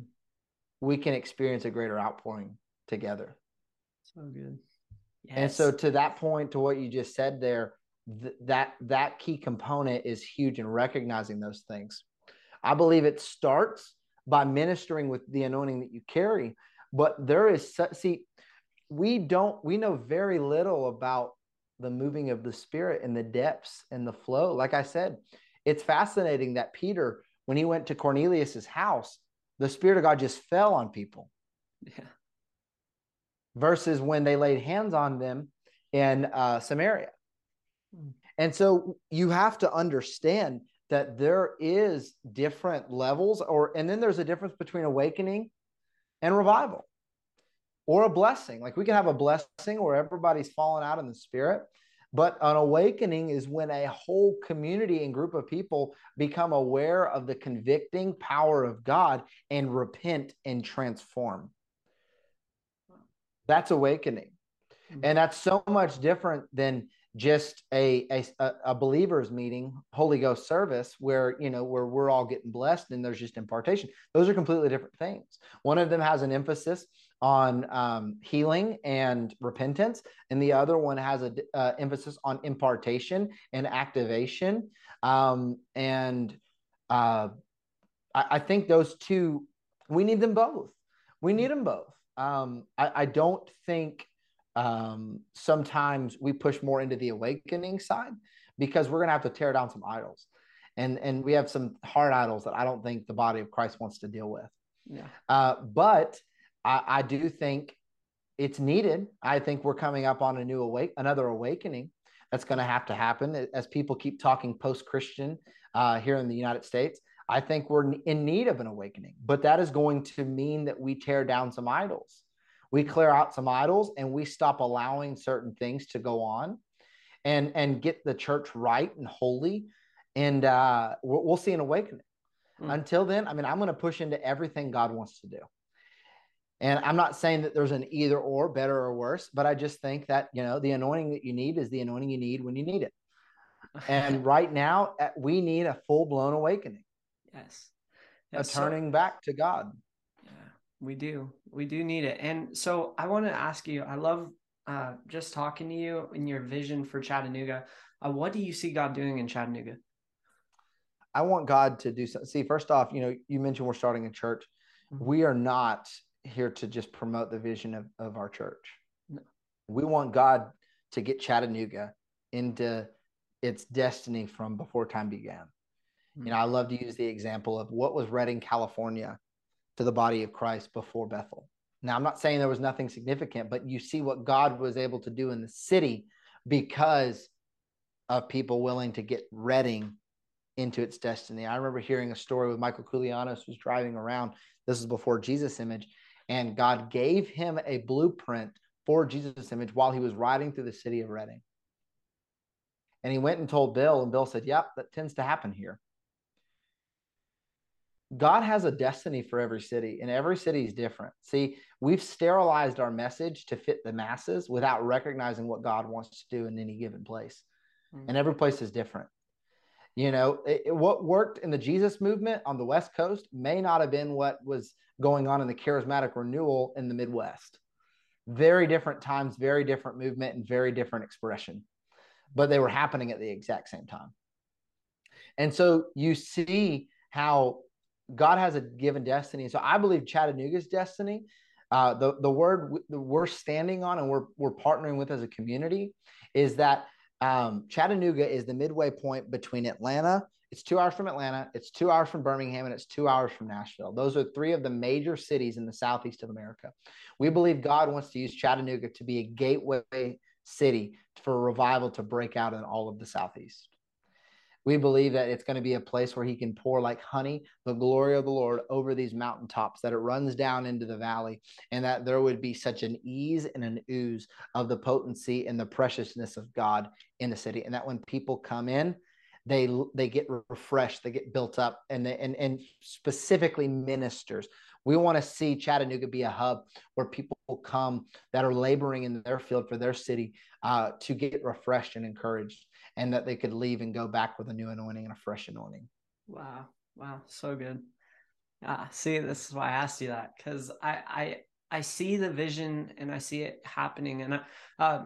we can experience a greater outpouring together. So good. Yes. And so, to that point, to what you just said there, th- that that key component is huge in recognizing those things. I believe it starts by ministering with the anointing that you carry. But there is, see, we don't, we know very little about the moving of the spirit and the depths and the flow. Like I said, it's fascinating that Peter, when he went to Cornelius's house, the spirit of God just fell on people. Yeah. Versus when they laid hands on them in uh, Samaria. And so you have to understand that there is different levels or and then there's a difference between awakening and revival or a blessing like we can have a blessing where everybody's fallen out in the spirit but an awakening is when a whole community and group of people become aware of the convicting power of god and repent and transform that's awakening. Hmm. and that's so much different than just a, a a believers meeting holy ghost service where you know where we're all getting blessed and there's just impartation. Those are completely different things. One of them has an emphasis on um, healing and repentance and the other one has an uh, emphasis on impartation and activation. Um, and uh, I, I, think those two we need them both. We need them both um, I, I don't think um, sometimes we push more into the awakening side because we're going to have to tear down some idols and and we have some hard idols that i don't think the body of christ wants to deal with yeah uh, but I, I do think it's needed. I think we're coming up on a new awake, another awakening that's going to have to happen as people keep talking post-Christian uh, here in the United States. I think we're in need of an awakening, but that is going to mean that we tear down some idols. We clear out some idols and we stop allowing certain things to go on and and get the church right and holy and uh, we'll, see an awakening. Mm. Until then, I mean, I'm going to push into everything God wants to do. And I'm not saying that there's an either or, better or worse, but I just think that, you know, the anointing that you need is the anointing you need when you need it. And right now, we need a full blown awakening. Yes. A turning so, back to God. Yeah, we do. We do need it. And so I want to ask you I love uh, just talking to you and your vision for Chattanooga. Uh, what do you see God doing in Chattanooga? I want God to do something. See, first off, you know, you mentioned we're starting a church. Mm-hmm. We are not here to just promote the vision of, of our church. No. We want God to get Chattanooga into its destiny from before time began. Mm-hmm. You know, I love to use the example of what was Redding, California to the body of Christ before Bethel. Now, I'm not saying there was nothing significant, but you see what God was able to do in the city because of people willing to get Redding into its destiny. I remember hearing a story with Michael Koulianos was driving around. This is before Jesus image, and God gave him a blueprint for Jesus image while he was riding through the city of Redding. And he went and told Bill, and Bill said, Yep, that tends to happen here. God has a destiny for every city, and every city is different. See, we've sterilized our message to fit the masses without recognizing what God wants to do in any given place. Mm-hmm. And every place is different. You know, it, it, what worked in the Jesus movement on the West Coast may not have been what was going on in the charismatic renewal in the Midwest. Very different times, very different movement, and very different expression, but they were happening at the exact same time. And so you see how God has a given destiny. So I believe Chattanooga's destiny, uh, the the word we're standing on and we're we're partnering with as a community, is that um, Chattanooga is the midway point between Atlanta. It's two hours from Atlanta. It's two hours from Birmingham, and it's two hours from Nashville. Those are three of the major cities in the southeast of America. We believe God wants to use Chattanooga to be a gateway city for revival to break out in all of the southeast. We believe that it's going to be a place where he can pour like honey, the glory of the Lord over these mountaintops, that it runs down into the valley, and that there would be such an ease and an ooze of the potency and the preciousness of God in the city. And that when people come in, they they get refreshed, they get built up, and they, and and specifically ministers. We want to see Chattanooga be a hub where people come that are laboring in their field for their city uh, to get refreshed and encouraged and that they could leave and go back with a new anointing and a fresh anointing. Wow. Wow. So good. Ah, see, this is why I asked you that because I, I, I see the vision and I see it happening. And, uh,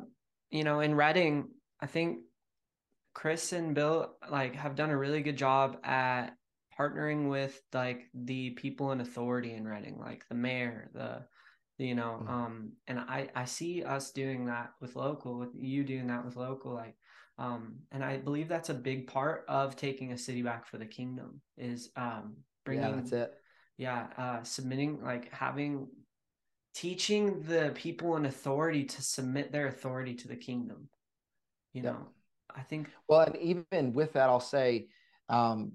you know, in Redding, I think Chris and Bill like have done a really good job at partnering with like the people in authority in Redding, like the mayor, the, you know, mm-hmm. um, and I, I see us doing that with local, with you doing that with local, like um, and I believe that's a big part of taking a city back for the kingdom is um, bringing. Yeah, that's it. Yeah, uh, submitting, like having, teaching the people in authority to submit their authority to the kingdom. You know, I think. Well, and even with that, I'll say, um,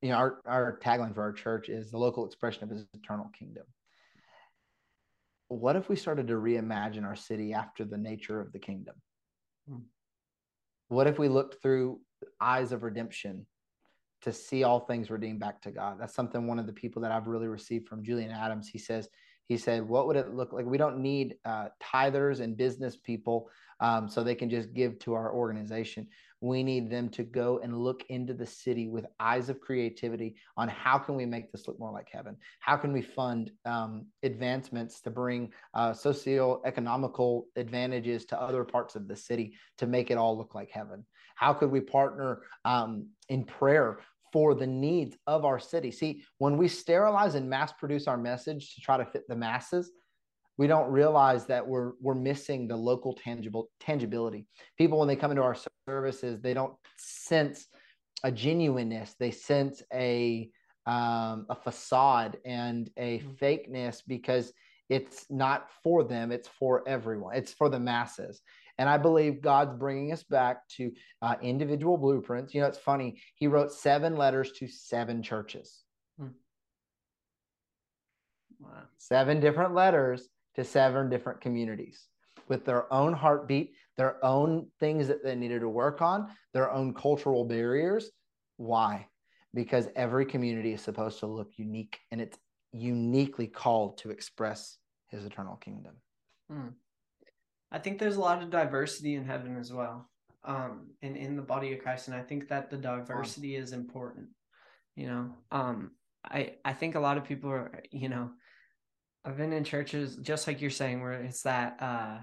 you know, our our tagline for our church is the local expression of His eternal kingdom. What if we started to reimagine our city after the nature of the kingdom? Hmm what if we looked through eyes of redemption to see all things redeemed back to God? That's something one of the people that I've really received from Julian Adams. He says, he said, what would it look like? We don't need uh, tithers and business people um, so they can just give to our organization. We need them to go and look into the city with eyes of creativity on how can we make this look more like heaven? How can we fund um, advancements to bring uh, socio-economical advantages to other parts of the city to make it all look like heaven? How could we partner um, in prayer for the needs of our city? See, when we sterilize and mass produce our message to try to fit the masses, we don't realize that we're we're missing the local tangible tangibility. People when they come into our services, they don't sense a genuineness. They sense a um, a facade and a mm-hmm. fakeness because it's not for them, it's for everyone, it's for the masses. And I believe God's bringing us back to uh, individual blueprints. You know, it's funny. He wrote seven letters to seven churches. Hmm. Wow. Seven different letters to seven different communities with their own heartbeat, their own things that they needed to work on, their own cultural barriers. Why? Because every community is supposed to look unique and it's uniquely called to express his eternal kingdom. Hmm. I think there's a lot of diversity in heaven as well, um, and in the body of Christ, and I think that the diversity is important. You know, um, I I think a lot of people are, you know, I've been in churches just like you're saying, where it's that uh,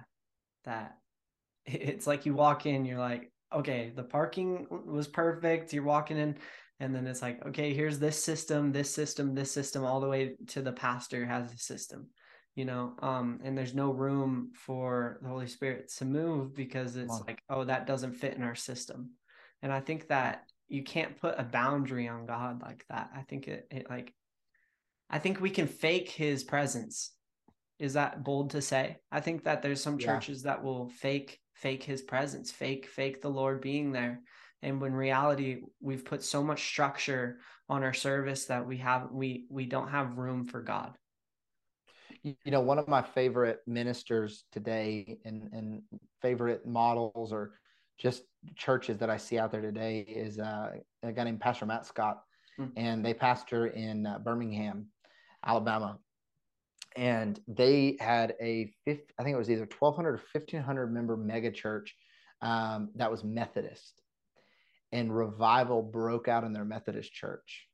that it's like you walk in, you're like, okay, the parking was perfect. You're walking in, and then it's like, okay, here's this system, this system, this system, all the way to the pastor has a system you know um and there's no room for the holy spirit to move because it's like oh that doesn't fit in our system and i think that you can't put a boundary on god like that i think it, it like i think we can fake his presence. Is that bold to say? I think that there's some churches yeah. that will fake fake his presence fake fake the lord being there. And when reality we've put so much structure on our service that we have we we don't have room for god. You know one of my favorite ministers today and, and favorite models or just churches that i see out there today is uh, a guy named pastor matt scott. Mm-hmm. and they pastor in uh, birmingham alabama and they had a fifth, i think it was either 1200 or 1500 member mega church um, that was methodist and revival broke out in their methodist church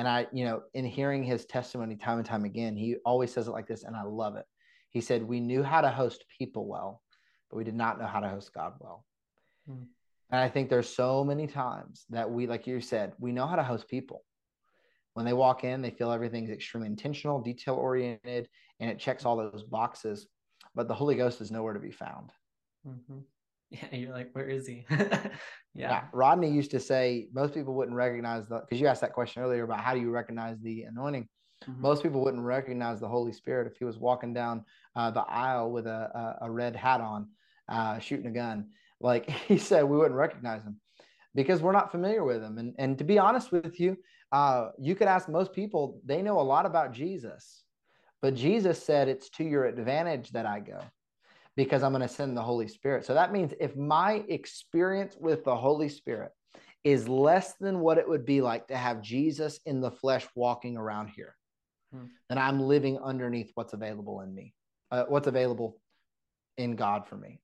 and I, you know, in hearing his testimony time and time again, he always says it like this, and I love it. He said, We knew how to host people well, but we did not know how to host God well. Hmm. And I think there's so many times that we, like you said, we know how to host people. When they walk in, they feel everything's extremely intentional, detail oriented, and it checks all those boxes. But the Holy Ghost is nowhere to be found. Mm-hmm. Yeah, you're like, where is he? yeah. yeah. Rodney used to say most people wouldn't recognize the because you asked that question earlier about how do you recognize the anointing. Mm-hmm. Most people wouldn't recognize the Holy Spirit if he was walking down uh, the aisle with a, a, a red hat on, uh, shooting a gun. Like he said, we wouldn't recognize him because we're not familiar with him. And, and to be honest with you, uh, you could ask most people, they know a lot about Jesus, but Jesus said, It's to your advantage that I go because I'm going to send the Holy Spirit. So that means if my experience with the Holy Spirit is less than what it would be like to have Jesus in the flesh walking around here, hmm. then I'm living underneath what's available in me, uh, what's available in God for me.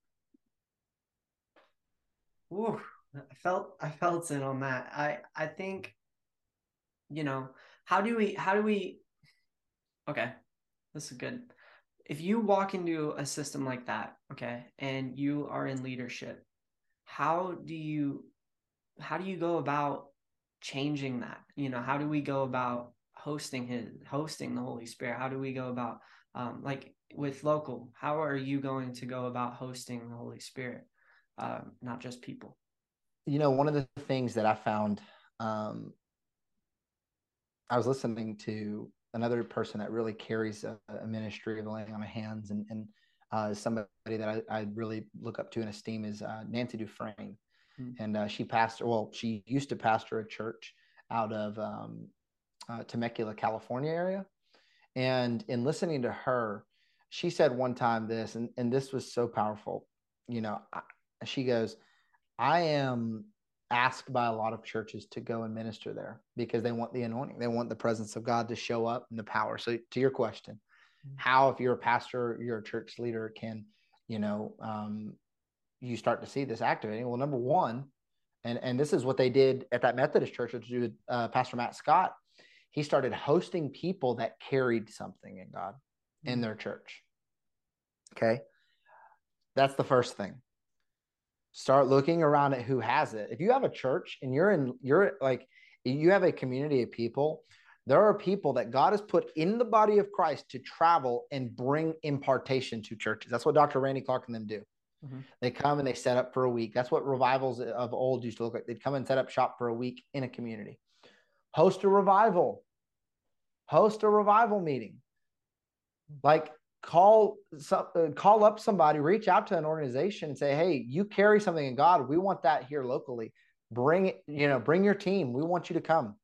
Ooh, I felt I felt it on that. I I think, you know, how do we how do we? Okay, this is good if you walk into a system like that, okay, and you are in leadership, how do you how do you go about changing that? You know, how do we go about hosting his hosting the Holy Spirit? How do we go about um, like with local? How are you going to go about hosting the Holy Spirit, um, not just people? You know, one of the things that I found, um, I was listening to another person that really carries a, a ministry of laying on of hands and, and uh, somebody that I, I, really look up to and esteem is uh, Nancy Dufresne. Mm-hmm. And uh, she pastor, well, she used to pastor a church out of um, uh, Temecula, California area. And in listening to her, she said one time this, and, and this was so powerful. You know, I, she goes, I am asked by a lot of churches to go and minister there because they want the anointing. They want the presence of God to show up and the power. So to your question, mm-hmm. how if you're a pastor, you're a church leader, can you know um, you start to see this activating? Well, number one, and and this is what they did at that Methodist church, which with uh, Pastor Matt Scott. He started hosting people that carried something in God mm-hmm. in their church. Okay, that's the first thing start looking around at who has it. If you have a church and you're in you're like you have a community of people there are people that god has put in the body of christ to travel and bring impartation to churches. That's what dr randy clark and them do. Mm-hmm. they come and they set up for a week. That's what revivals of old used to look like. They'd come and set up shop for a week in a community. Host a revival. Host a revival meeting. Like call uh, call up somebody reach out to an organization and say hey you carry something in god. We want that here locally. Bring it you know bring your team. We want you to come.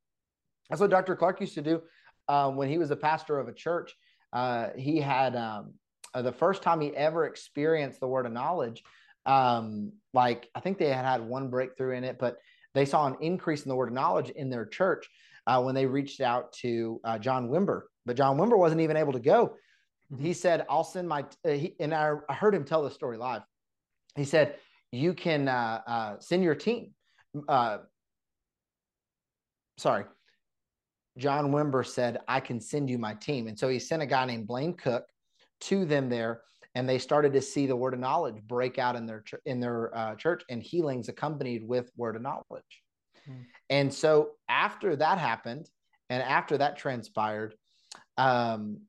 That's what dr clark used to do um, when he was a pastor of a church. Uh, he had um, uh, the first time he ever experienced the word of knowledge um, like i think they had had one breakthrough in it but they saw an increase in the word of knowledge in their church uh, when they reached out to uh, john wimber. But john wimber wasn't even able to go he mm-hmm. said, I'll send my, uh, he, and I, I, heard him tell the story live. He said, you can uh, uh, send your team. Uh, sorry. John Wimber said, I can send you my team. And so he sent a guy named Blaine Cook to them there. And they started to see the word of knowledge break out in their, in their uh, church and healings accompanied with word of knowledge. Hmm. And so after that happened, and after that transpired, um,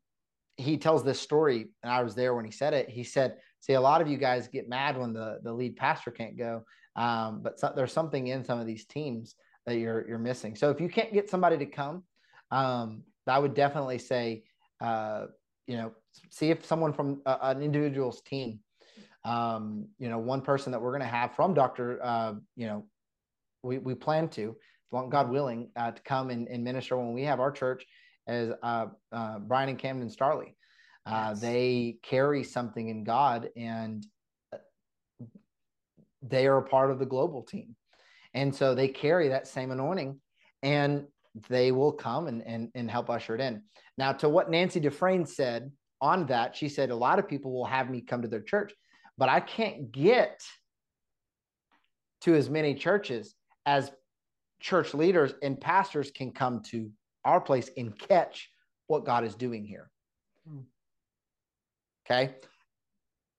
he tells this story, and I was there when he said it. He said, "See, a lot of you guys get mad when the the lead pastor can't go, um, but so, there's something in some of these teams that you're you're missing. So if you can't get somebody to come, um, I would definitely say, uh, you know, see if someone from a, an individual's team, um, you know, one person that we're going to have from Doctor, uh, you know, we we plan to, God willing, uh, to come and, and minister when we have our church." As uh, uh, Brian and Camden Starley. Uh, yes. They carry something in God and uh, they are a part of the global team. And so they carry that same anointing and they will come and, and, and help usher it in. Now, to what Nancy Dufresne said on that, she said, A lot of people will have me come to their church, but I can't get to as many churches as church leaders and pastors can come to our place and catch what God is doing here. Hmm. Okay.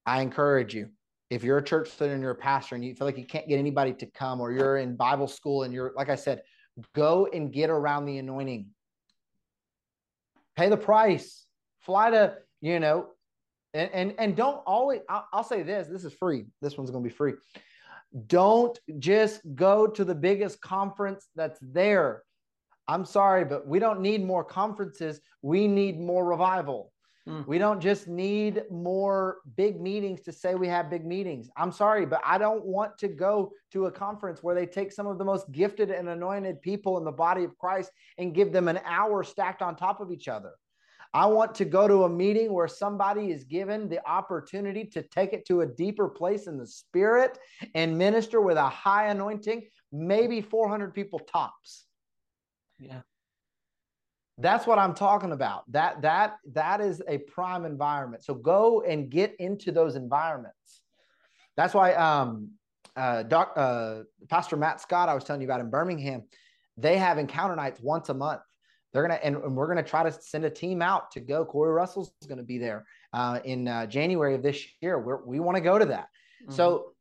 I encourage you. If you're a church leader and you're a pastor and you feel like you can't get anybody to come, or you're in Bible school and you're, like I said, go and get around the anointing. Pay the price. Fly to, you know, and and, and don't always, I'll, I'll say this this is free. This one's going to be free. Don't just go to the biggest conference that's there. I'm sorry, but we don't need more conferences. We need more revival. Mm. We don't just need more big meetings to say we have big meetings. I'm sorry, but I don't want to go to a conference where they take some of the most gifted and anointed people in the body of Christ and give them an hour stacked on top of each other. I want to go to a meeting where somebody is given the opportunity to take it to a deeper place in the spirit and minister with a high anointing, maybe 400 people tops. Yeah. That's what I'm talking about. That that that is a prime environment. So go and get into those environments. That's why um uh, doc, uh Pastor Matt Scott I was telling you about in Birmingham, they have encounter nights once a month. They're gonna and, and we're gonna try to send a team out to go. Corey Russell's gonna be there uh, in uh, January of this year. We're, we want to go to that. Mm-hmm. So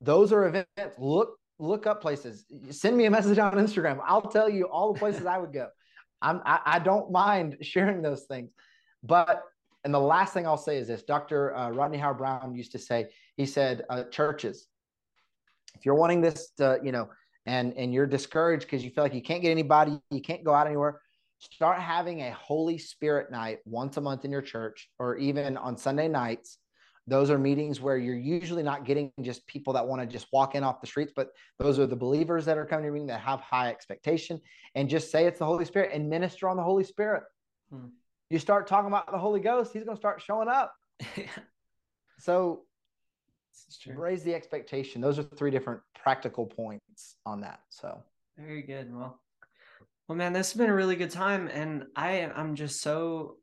those are events. Look look up places. Send me a message on Instagram. I'll tell you all the places I would go. I'm, I, I, don't mind sharing those things. But, and the last thing I'll say is this Dr. Uh, Rodney Howard-Browne used to say, he said, uh, churches, if you're wanting this to, you know, and, and you're discouraged because you feel like you can't get anybody, you can't go out anywhere, start having a Holy Spirit night once a month in your church or even on Sunday nights those are meetings where you're usually not getting just people that want to just walk in off the streets, but those are the believers that are coming to your meeting that have high expectation and just say it's the Holy Spirit and minister on the Holy Spirit. Hmm. You start talking about the Holy Ghost, he's going to start showing up. so raise the expectation. Those are three different practical points on that. So very good. Well, well, man, this has been a really good time, and I I'm just so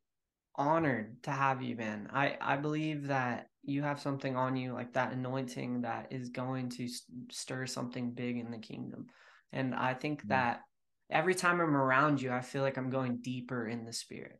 honored to have you, man. I I believe that you have something on you like that anointing that is going to stir something big in the kingdom. And I think mm-hmm. that every time I'm around you, I feel like I'm going deeper in the spirit.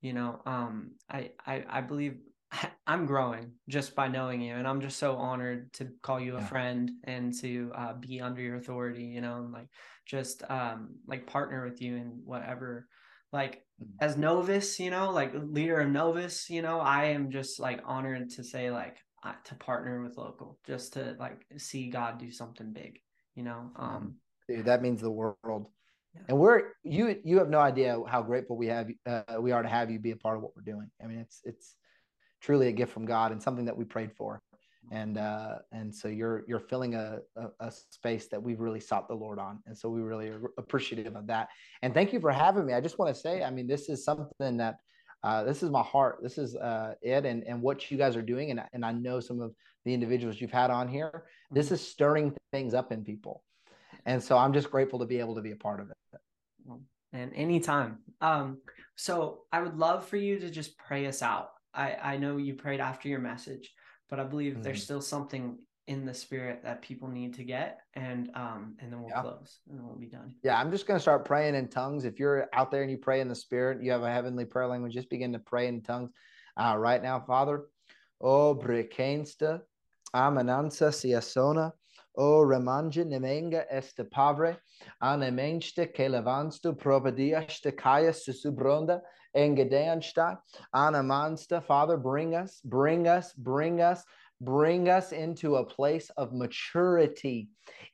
You know, um, I, I, I believe I'm growing just by knowing you, and I'm just so honored to call you a yeah. friend and to uh, be under your authority. You know, and like just um, like partner with you in whatever like mm-hmm. as Novus, you know, like leader of Novus, you know, I am just like honored to say like uh, to partner with local, just to like see God do something big, you know. Um, Dude, that means the world. Yeah. And we're you you have no idea how grateful we have uh, we are to have you be a part of what we're doing. I mean, it's it's truly a gift from God and something that we prayed for and uh, and so you're you're filling a, a, a space that we've really sought the Lord on, and so we really are appreciative of that. And thank you for having me. I just want to say, I mean, this is something that uh, this is my heart. This is uh, it, and and what you guys are doing, and and I know some of the individuals you've had on here. This mm-hmm. is stirring things up in people, and so I'm just grateful to be able to be a part of it. And anytime. Um, so I would love for you to just pray us out. I I know you prayed after your message but I believe mm-hmm. there's still something in the spirit that people need to get and um and then we'll yeah. close and then we'll be done. Yeah i'm just going to start praying in tongues. If you're out there and you pray in the spirit you have a heavenly prayer language just begin to pray in tongues uh, right now father. O brekensta amanansa siasona o remanje nemenga este pavre. Anemenste que levanstu probadiaste kaya susubronda engedeansta anamansta father bring us bring us bring us bring us into a place of maturity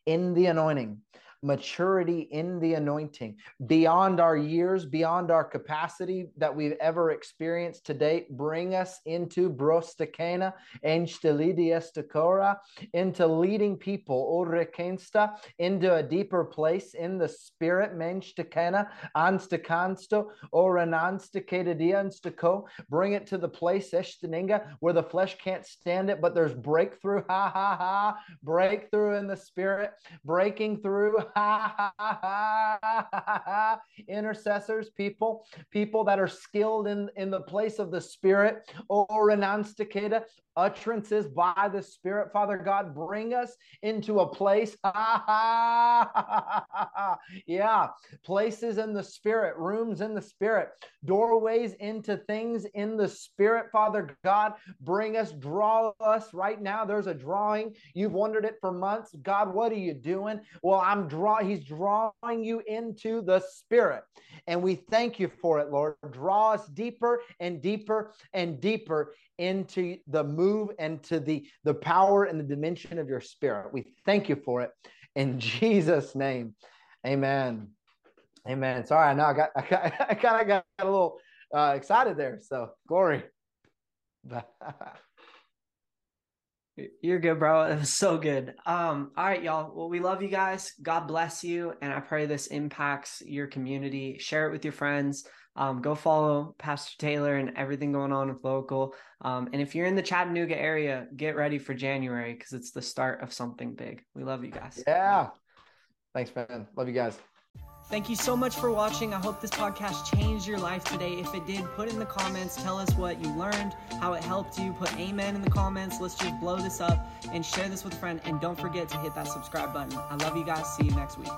in the anointing maturity in the anointing beyond our years, beyond our capacity that we've ever experienced to date. Bring us into brostakena, enstelidiestakora, into leading people, orekensta, into a deeper place in the spirit, menstakena, anstakansto, orananstakaedianstako. Bring it to the place, eshtaninga, where the flesh can't stand it, but there's breakthrough, ha ha ha, breakthrough in the spirit, breaking through, intercessors, people, people that are skilled in, in the place of the Spirit, oh, or renunciata, utterances by the Spirit. Father God, bring us into a place, yeah, places in the Spirit, rooms in the Spirit, doorways into things in the Spirit. Father God, bring us, draw us right now. There's a drawing. You've wondered it for months. God, what are you doing? Well, I'm draw. He's drawing you into the Spirit, and we thank you for it, Lord. Draw us deeper and deeper and deeper into the move and to the the power and the dimension of your spirit. We thank you for it in Jesus' name. Amen. Amen. Sorry, I know I got I, got, I kind of got a little uh, excited there. So glory. You're good, bro. It was so good. Um, all right, y'all. Well, we love you guys. God bless you. And I pray this impacts your community. Share it with your friends. Um, go follow Pastor Taylor and everything going on with local. Um, and if you're in the Chattanooga area, get ready for January because it's the start of something big. We love you guys. Yeah. Thanks, man. Love you guys. Thank you so much for watching. I hope this podcast changed your life today. If it did, put in the comments. Tell us what you learned, how it helped you. Put amen in the comments. Let's just blow this up and share this with a friend. And don't forget to hit that subscribe button. I love you guys. See you next week.